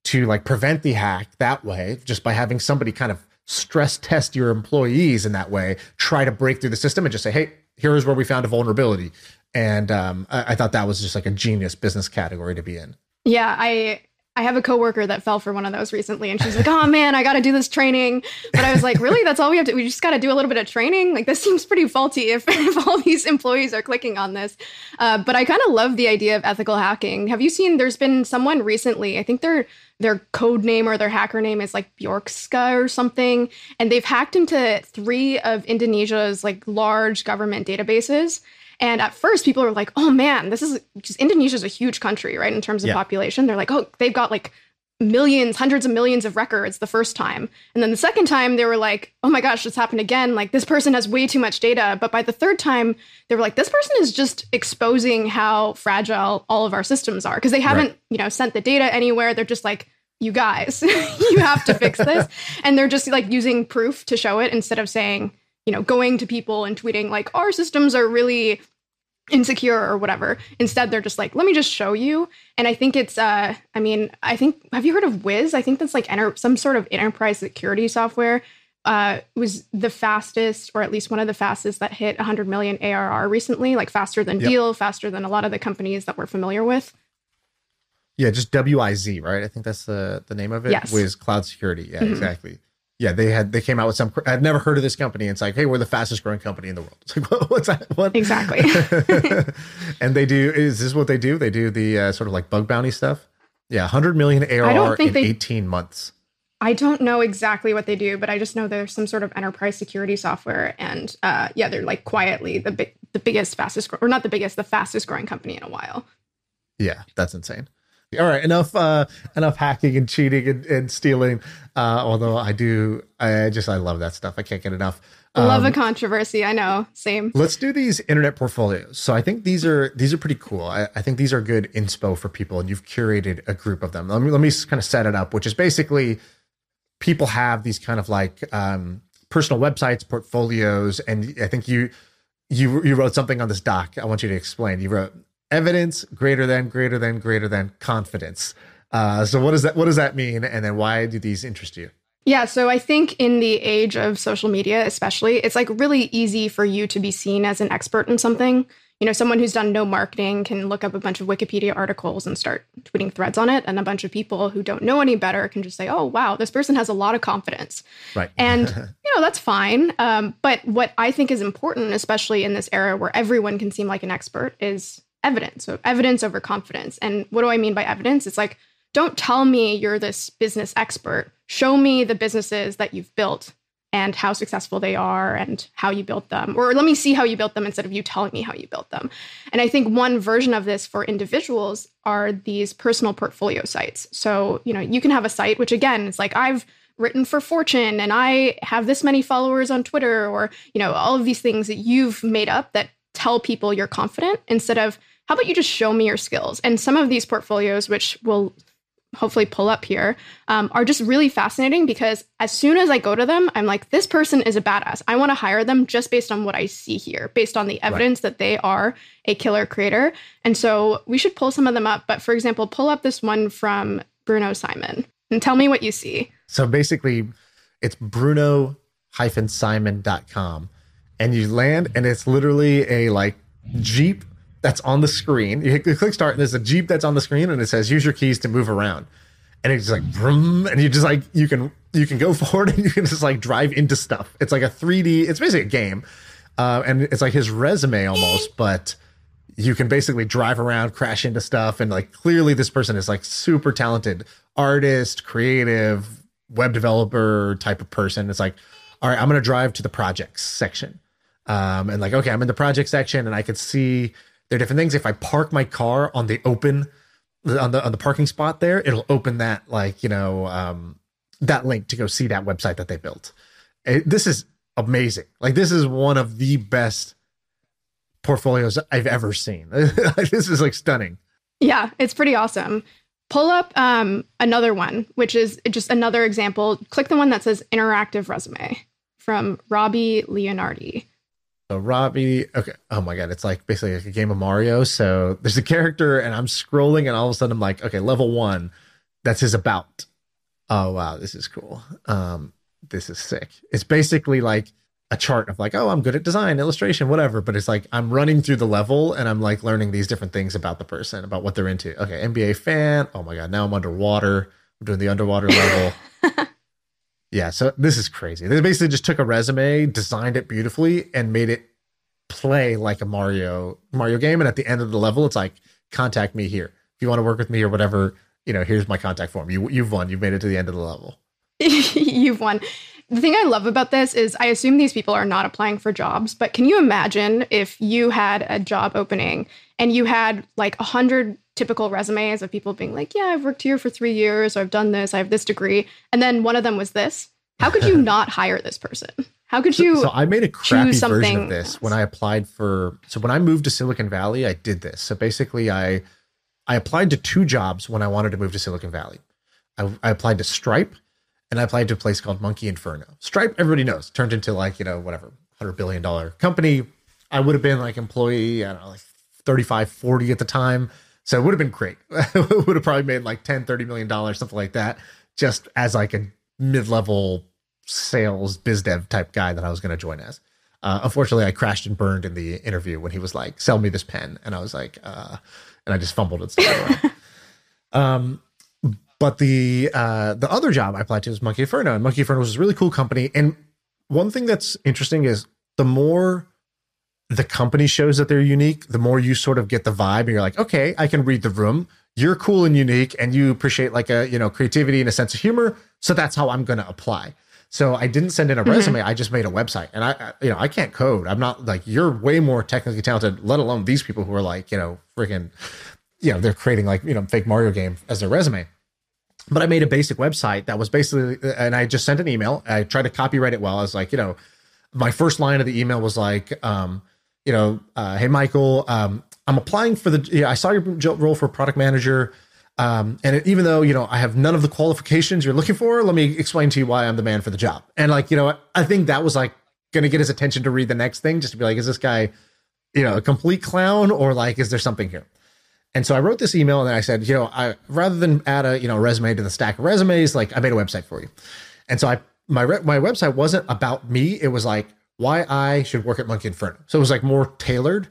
to like prevent the hack that way just by having somebody kind of stress test your employees in that way try to break through the system and just say hey here's where we found a vulnerability. And um, I, I thought that was just like a genius business category to be in. Yeah, I I have a coworker that fell for one of those recently, and she's like, "Oh man, I got to do this training." But I was like, "Really? That's all we have to? We just got to do a little bit of training? Like this seems pretty faulty if, if all these employees are clicking on this." Uh, but I kind of love the idea of ethical hacking. Have you seen? There's been someone recently. I think their their code name or their hacker name is like Bjorkska or something, and they've hacked into three of Indonesia's like large government databases. And at first, people were like, "Oh man, this is just Indonesia's a huge country, right? In terms of Yeah. population, they're like, oh, they've got like millions, hundreds of millions of records the first time, and then the second time, they were like, oh my gosh, this happened again. Like this person has way too much data. But by the third time, they were like, this person is just exposing how fragile all of our systems are because they haven't, you know, sent the data anywhere. They're just like. You guys, you have to fix this. And they're just like using proof to show it instead of saying, you know, going to people and tweeting like our systems are really insecure or whatever. Instead, they're just like, let me just show you. And I think it's, uh, I mean, I think, have you heard of Wiz? I think that's like enter- some sort of enterprise security software. Uh, was the fastest, or at least one of the fastest, that hit 100 million ARR recently, like faster than Yep. Deel, faster than a lot of the companies that we're familiar with. yeah just wiz right i think that's the the name of it Yes. wiz cloud security yeah Mhm. exactly yeah they had they came out with some i've never heard of this company it's like hey we're the fastest growing company in the world it's like what, what's that what Exactly. and they do is this what they do they do the uh, sort of like bug bounty stuff yeah 100 million arr in they- 18 months I don't know exactly what they do, but I just know there's some sort of enterprise security software, and uh, yeah, they're like quietly the big, the biggest, fastest, or not the biggest, the fastest growing company in a while. Yeah, that's insane. All right, enough uh enough hacking and cheating and, and stealing. Uh although I do I just I love that stuff. I can't get enough. Love a Um, controversy. I know. Same. Let's do these internet portfolios. So I think these are these are pretty cool. I, I think these are good inspo for people, and you've curated a group of them. Let me let me kind of set it up, which is basically people have these kind of like um, personal websites, portfolios, and I think you you you wrote something on this doc. I want you to explain. You wrote evidence greater than greater than greater than confidence. Uh, so what does that what does that mean, and then why do these interest you? Yeah, so I think in the age of social media, especially, it's like really easy for you to be seen as an expert in something. You know, someone who's done no marketing can look up a bunch of Wikipedia articles and start tweeting threads on it. And a bunch of people who don't know any better can just say, oh, wow, this person has a lot of confidence. Right. And, you know, that's fine. Um, but what I think is important, especially in this era where everyone can seem like an expert, is evidence. So evidence over confidence. And what do I mean by evidence? It's like, don't tell me you're this business expert. Show me the businesses that you've built and how successful they are and how you built them or let me see how you built them instead of you telling me how you built them and i think one version of this for individuals are these personal portfolio sites so you know you can have a site which again is like i've written for fortune and i have this many followers on twitter or you know all of these things that you've made up that tell people you're confident instead of how about you just show me your skills and some of these portfolios which will hopefully pull up here um, are just really fascinating because as soon as I go to them, I'm like, this person is a badass. I want to hire them just based on what I see here, based on the evidence right. that they are a killer creator. And so we should pull some of them up. But for example, pull up this one from Bruno Simon and tell me what you see. So basically, it's Bruno simon.com and you land and it's literally a like Jeep that's on the screen. You click start, and there's a Jeep that's on the screen, and it says use your keys to move around. And it's like vroom, and you just like you can you can go forward and you can just like drive into stuff. It's like a 3D. It's basically a game, uh, and it's like his resume almost, but you can basically drive around, crash into stuff, and like clearly this person is like super talented artist, creative, web developer type of person. It's like, all right, I'm gonna drive to the projects section. Um, and like, okay, I'm in the project section and I can see there are different things. If I park my car on the open on the on the parking spot there, it'll open that like you know um, that link to go see that website that they built. It, this is amazing. Like this is one of the best portfolios I've ever seen. this is like stunning. Yeah, it's pretty awesome. Pull up um, another one, which is just another example. Click the one that says interactive resume from Robby Leonardi. So Robby, okay. Oh my god, it's like basically like a game of Mario. So there's a character, and I'm scrolling, and all of a sudden I'm like, okay, level one, that's his about. Oh wow, this is cool. Um, this is sick. It's basically like a chart of like, oh, I'm good at design, illustration, whatever. But it's like I'm running through the level and I'm like learning these different things about the person, about what they're into. Okay, NBA fan. Oh my god, now I'm underwater. I'm doing the underwater level. Yeah, so this is crazy. They basically just took a resume, designed it beautifully, and made it play like a Mario Mario game. And at the end of the level, it's like, contact me here if you want to work with me or whatever. You know, here's my contact form. You you've won. You've made it to the end of the level. you've won. The thing I love about this is I assume these people are not applying for jobs, but can you imagine if you had a job opening and you had like a hundred typical resumes of people being like, yeah, I've worked here for three years, or I've done this, I have this degree. And then one of them was this. How could you not hire this person? How could you? So, so I made a crappy version of this when I applied for. So when I moved to Silicon Valley, I did this. So basically, I I applied to two jobs when I wanted to move to Silicon Valley. I, I applied to Stripe, and I applied to a place called Monkey Inferno. Stripe, everybody knows, turned into like you know whatever hundred billion dollar company. I would have been like employee, I don't know, like 35, 40 at the time. So it would have been great. it would have probably made like 10, 30 million dollars, something like that, just as like a mid-level sales biz dev type guy that I was going to join as. Uh, unfortunately, I crashed and burned in the interview when he was like, "Sell me this pen," and I was like, uh, and I just fumbled and stuff. um, but the uh, the other job I applied to was Monkey Inferno, and Monkey Inferno was a really cool company. And one thing that's interesting is the more the company shows that they're unique, the more you sort of get the vibe and you're like, okay, I can read the room. You're cool and unique and you appreciate like a, you know, creativity and a sense of humor. So that's how I'm going to apply. So I didn't send in a mm-hmm. resume. I just made a website and I, I, you know, I can't code. I'm not like, you're way more technically talented, let alone these people who are like, you know, freaking, you know, they're creating like, you know, fake Mario game as their resume. But I made a basic website that was basically, and I just sent an email. I tried to copyright it well. I was like, you know, my first line of the email was like, um, you know, uh, hey Michael, um, I'm applying for the. Yeah, I saw your role for product manager, um, and it, even though you know I have none of the qualifications you're looking for, let me explain to you why I'm the man for the job. And like you know, I think that was like going to get his attention to read the next thing, just to be like, is this guy, you know, a complete clown or like is there something here? And so I wrote this email and I said, you know, I rather than add a you know resume to the stack of resumes, like I made a website for you. And so I my re- my website wasn't about me; it was like why I should work at Monkey Inferno. So it was like more tailored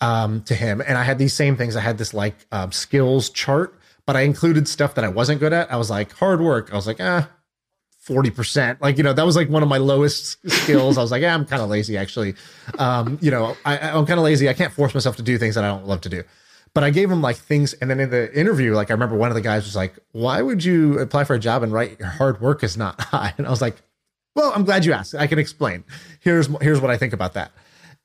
um, to him. And I had these same things. I had this like um, skills chart, but I included stuff that I wasn't good at. I was like hard work. I was like, ah, 40%. Like, you know, that was like one of my lowest skills. I was like, yeah, I'm kind of lazy actually. Um, you know, I, I'm kind of lazy. I can't force myself to do things that I don't love to do. But I gave him like things. And then in the interview, like I remember one of the guys was like, why would you apply for a job and write your hard work is not high? And I was like, Well, I'm glad you asked. I can explain. Here's here's what I think about that.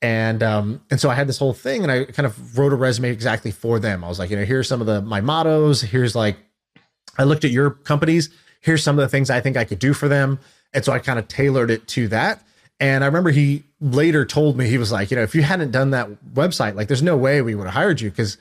And um, and so I had this whole thing, and I kind of wrote a resume exactly for them. I was like, you know, here's some of the my mottos. Here's like, I looked at your companies. Here's some of the things I think I could do for them. And so I kind of tailored it to that. And I remember he later told me he was like, you know, if you hadn't done that website, like, there's no way we would have hired you because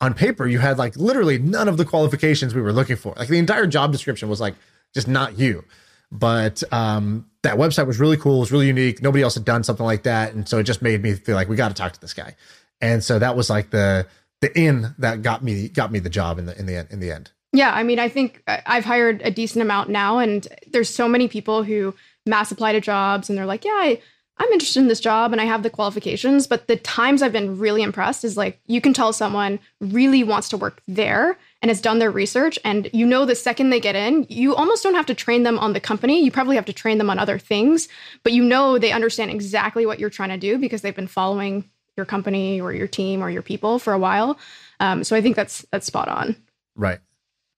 on paper you had like literally none of the qualifications we were looking for. Like the entire job description was like just not you. But um, that website was really cool. It was really unique. Nobody else had done something like that, and so it just made me feel like we got to talk to this guy. And so that was like the the in that got me got me the job in the in the end, in the end. Yeah, I mean, I think I've hired a decent amount now, and there's so many people who mass apply to jobs, and they're like, "Yeah, I, I'm interested in this job, and I have the qualifications." But the times I've been really impressed is like you can tell someone really wants to work there, and has done their research and you know the second they get in you almost don't have to train them on the company. You probably have to train them on other things but you know they understand exactly what you're trying to do because they've been following your company or your team or your people for a while. Um, so i think that's that's spot on. Right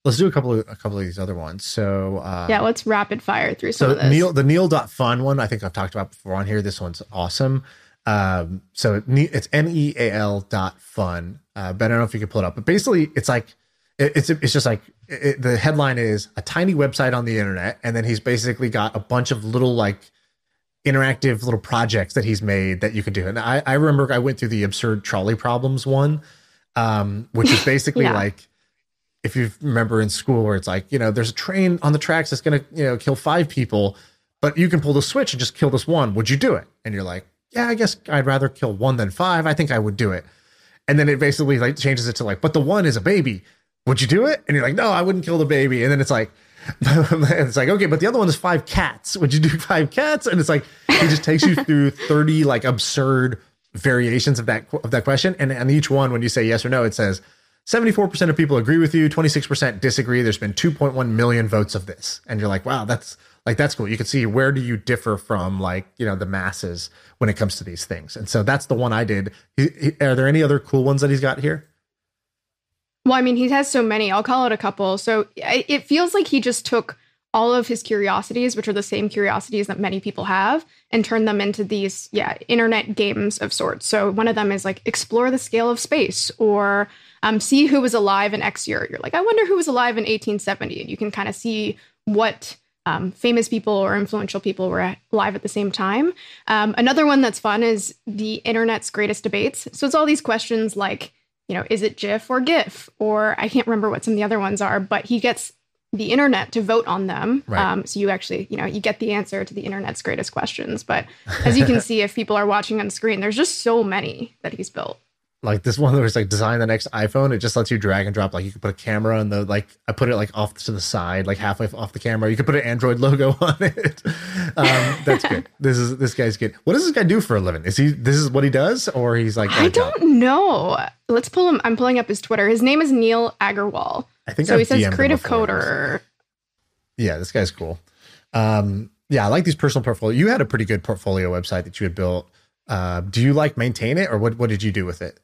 let's do a couple of a couple of these other ones so uh, yeah let's rapid fire through some so of this. Neal the Fun one i think i've talked about before on here this one's awesome um, so it's n-e-a-l dot fun uh, but i don't know if you can pull it up but basically it's like it's it's just like it, the headline is a tiny website on the internet, and then he's basically got a bunch of little like interactive little projects that he's made that you could do. And I, I remember I went through the absurd trolley problems one, um, which is basically yeah. like if you remember in school where it's like you know there's a train on the tracks that's gonna you know kill five people, but you can pull the switch and just kill this one. Would you do it? And you're like, yeah, I guess I'd rather kill one than five. I think I would do it. And then it basically like changes it to like, but the one is a baby would you do it? And you're like, no, I wouldn't kill the baby. And then it's like, it's like, okay, but the other one is five cats. Would you do five cats? And it's like, he just takes you through 30 like absurd variations of that, of that question. And on each one, when you say yes or no, it says 74% of people agree with you, 26% disagree. There's been 2.1 million votes of this. And you're like, wow, that's like, that's cool. You can see where do you differ from like, you know, the masses when it comes to these things. And so that's the one I did. Are there any other cool ones that he's got here? Well, I mean, he has so many. I'll call it a couple. So it feels like he just took all of his curiosities, which are the same curiosities that many people have, and turned them into these, yeah, internet games of sorts. So one of them is like explore the scale of space or um, see who was alive in X year. You're like, I wonder who was alive in 1870. And you can kind of see what um, famous people or influential people were alive at the same time. Um, another one that's fun is the internet's greatest debates. So it's all these questions like, you know, is it GIF or GIF? Or I can't remember what some of the other ones are, but he gets the internet to vote on them. Right. Um, so you actually, you know, you get the answer to the internet's greatest questions. But as you can see, if people are watching on screen, there's just so many that he's built like this one that was like design the next iPhone. It just lets you drag and drop. Like you could put a camera on the like I put it like off to the side, like halfway off the camera. You could put an Android logo on it. Um, that's good. This is this guy's good. What does this guy do for a living? Is he this is what he does, or he's like I don't job? know. Let's pull him. I'm pulling up his Twitter. His name is Neal Agarwal. I think so. I've he says creative coder. Yeah, this guy's cool. Um, yeah, I like these personal portfolio. You had a pretty good portfolio website that you had built. Uh, do you like maintain it, or what? What did you do with it?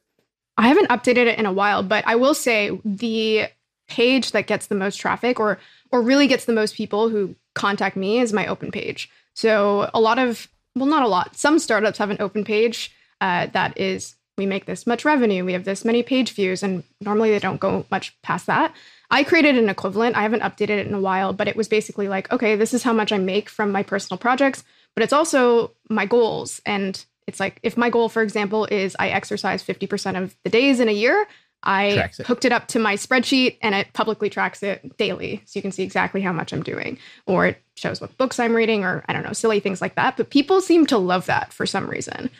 I haven't updated it in a while, but I will say the page that gets the most traffic or or really gets the most people who contact me is my open page. So a lot of well, not a lot. Some startups have an open page uh, that is we make this much revenue, we have this many page views, and normally they don't go much past that. I created an equivalent. I haven't updated it in a while, but it was basically like, okay, this is how much I make from my personal projects, but it's also my goals and it's like if my goal, for example, is I exercise 50% of the days in a year, I it. hooked it up to my spreadsheet and it publicly tracks it daily. So you can see exactly how much I'm doing. Or it shows what books I'm reading, or I don't know, silly things like that. But people seem to love that for some reason.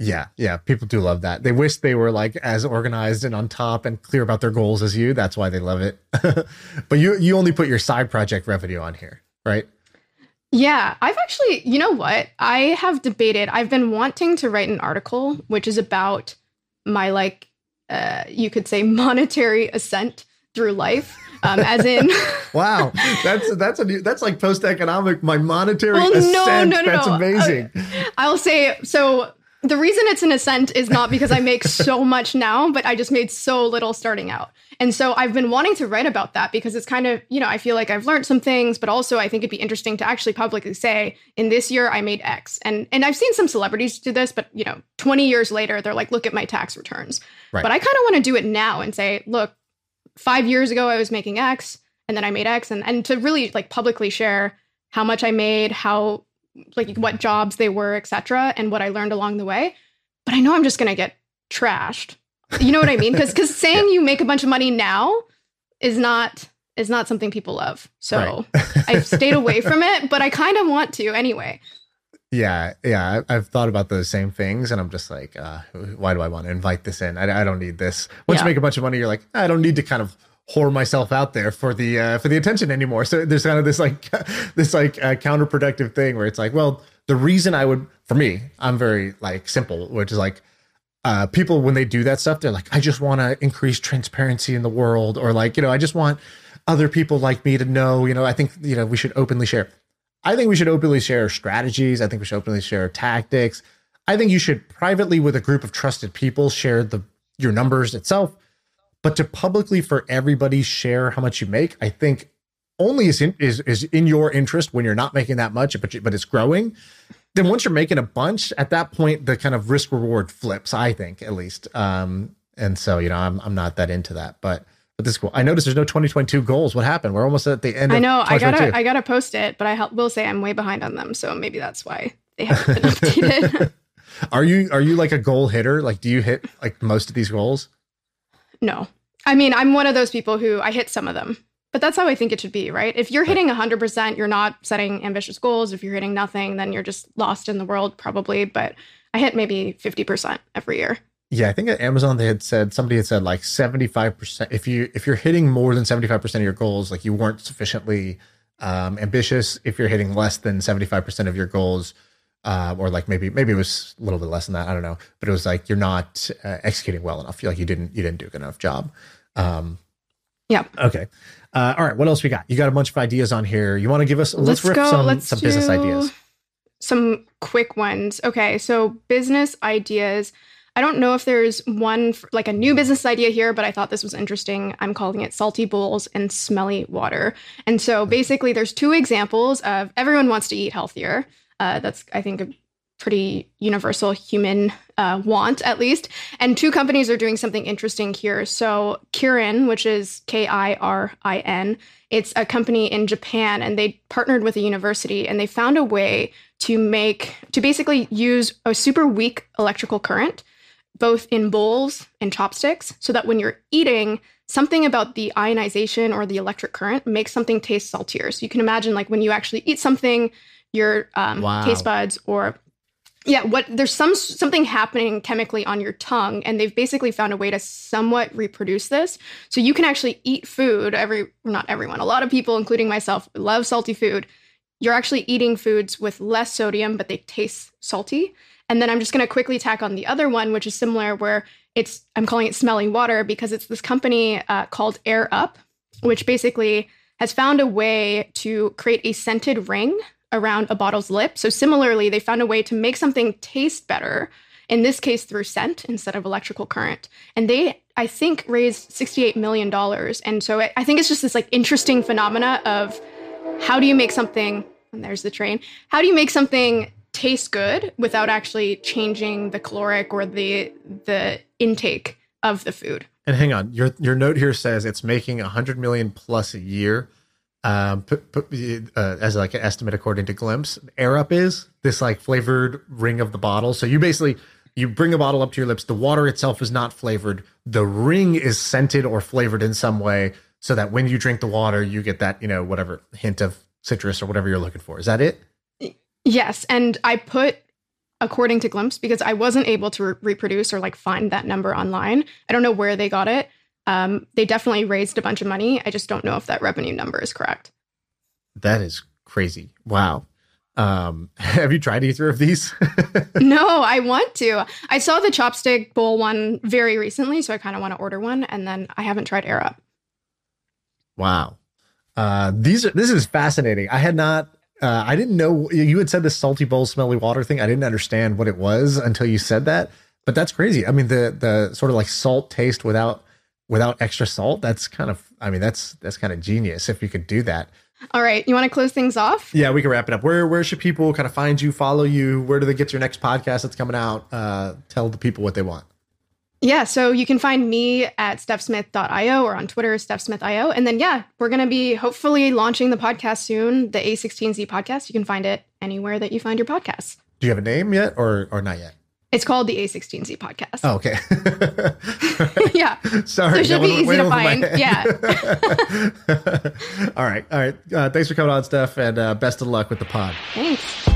Yeah, yeah, people do love that. They wish they were like as organized and on top and clear about their goals as you. That's why they love it. but you you only put your side project revenue on here, right? Yeah, I've actually, you know what? I have debated. I've been wanting to write an article which is about my like uh you could say monetary ascent through life. Um, as in wow that's that's a new, that's like post economic my monetary well, ascent no, no, no, that's amazing i'll say so the reason it's an ascent is not because I make so much now, but I just made so little starting out. And so I've been wanting to write about that because it's kind of, you know, I feel like I've learned some things, but also I think it'd be interesting to actually publicly say, in this year I made X. And and I've seen some celebrities do this, but you know, 20 years later, they're like, look at my tax returns. Right. But I kind of want to do it now and say, look, five years ago I was making X and then I made X and, and to really like publicly share how much I made, how like what jobs they were, etc., and what I learned along the way. But I know I'm just gonna get trashed. You know what I mean? Because because saying you make a bunch of money now is not is not something people love. So I've stayed away from it, but I kind of want to anyway. Yeah, yeah, I've thought about those same things, and I'm just like, uh, why do I want to invite this in? I, I don't need this. Once Yeah. you make a bunch of money, you're like, I don't need to kind of whore myself out there for the uh, for the attention anymore. So there's kind of this like this like uh, counterproductive thing where it's like, well, the reason I would, for me, I'm very like simple, which is like. Uh, people when they do that stuff, they're like, I just want to increase transparency in the world, or like, you know, I just want other people like me to know, you know, I think, you know, we should openly share. I think we should openly share strategies. I think we should openly share tactics. I think you should privately with a group of trusted people share the your numbers itself. But to publicly for everybody share how much you make, I think only is in, is is in your interest when you're not making that much, but you, but it's growing. Then once you're making a bunch, at that point the kind of risk reward flips. I think at least. Um, and so you know I'm I'm not that into that, but but this is cool. I noticed there's no 2022 goals. What happened? We're almost at the end. I know I 2022. gotta I gotta post it, but I help, will say I'm way behind on them, so maybe that's why they haven't been updated. Are you are you like a goal hitter? Like do you hit like most of these goals? No, I mean I'm one of those people who I hit some of them, but that's how I think it should be, right? If you're hitting 100, percent you're not setting ambitious goals. If you're hitting nothing, then you're just lost in the world, probably. But I hit maybe 50 percent every year. Yeah, I think at Amazon they had said somebody had said like 75% if you if you're hitting more than 75% of your goals, like you weren't sufficiently um ambitious. If you're hitting less than 75% of your goals, uh, or like maybe maybe it was a little bit less than that, I don't know, but it was like you're not uh, executing well enough. Feel like you didn't you didn't do a good enough job. Um Yeah. Okay. Uh, all right. What else we got? You got a bunch of ideas on here. You want to give us? Let's, Let's rip go- some let's some business ideas. some quick ones. Okay, so business ideas. I don't know if there's one like a new business idea here, but I thought this was interesting. I'm calling it salty bowls and smelly water. And so basically, there's two examples of everyone wants to eat healthier. Uh, that's I think a pretty universal human uh, want, at least. And two companies are doing something interesting here. So Kirin, which is K I R I N, it's a company in Japan, and they partnered with a university, and they found a way to make to basically use a super weak electrical current both in bowls and chopsticks so that when you're eating something about the ionization or the electric current makes something taste saltier so you can imagine like when you actually eat something your um, Wow. taste buds or yeah what there's some something happening chemically on your tongue and they've basically found a way to somewhat reproduce this. So you can actually eat food every not everyone a lot of people including myself love salty food. You're actually eating foods with less sodium but they taste salty. And then i'm just going to quickly tack on the other one which is similar where it's i'm calling it smelling water because it's this company uh, called air up which basically has found a way to create a scented ring around a bottle's lip. So similarly, they found a way to make something taste better, in this case through scent instead of electrical current. And they, I think, raised $68 million. And so I I think it's just this like interesting phenomena of how do you make something, and there's the train, how do you make something taste good without actually changing the caloric or the the intake of the food? And hang on, your your note here says it's making a hundred million plus a year. Um, uh, as like an estimate according to Glimpse, Air Up is this like flavored ring of the bottle. So you basically you bring a bottle up to your lips. The water itself is not flavored. The ring is scented or flavored in some way, so that when you drink the water, you get that you know whatever hint of citrus or whatever you're looking for. Is that it? Yes, and I put according to Glimpse because I wasn't able to re- reproduce or like find that number online. I don't know where they got it. Um, they definitely raised a bunch of money. I just don't know if that revenue number is correct. That is crazy. Wow. Um, have you tried either of these? no, I want to. I saw the chopstick bowl one very recently, so I kind of want to order one. And then I haven't tried Air Up. Wow. Uh, these are this is fascinating. I had not uh, I didn't know you had said this salty bowl, smelly water thing. I didn't understand what it was until you said that. But that's crazy. I mean, the the sort of like salt taste without without extra salt. That's kind of. I mean, that's that's kind of genius if you could do that. All right, you want to close things off? Yeah, we can wrap it up. Where where should people kind of find you, follow you? Where do they get your next podcast that's coming out? Uh, tell the people what they want. Yeah, so you can find me at stephsmith.io or on Twitter, stephsmith.io. And then, yeah, we're going to be hopefully launching the podcast soon, the A16Z podcast. You can find it anywhere that you find your podcasts. Do you have a name yet or or not yet? It's called the A16Z podcast. Oh, okay. yeah. Sorry. So it should be easy to find. Yeah. all right. All right. Uh, thanks for coming on, Steph, and uh, best of luck with the pod. Thanks.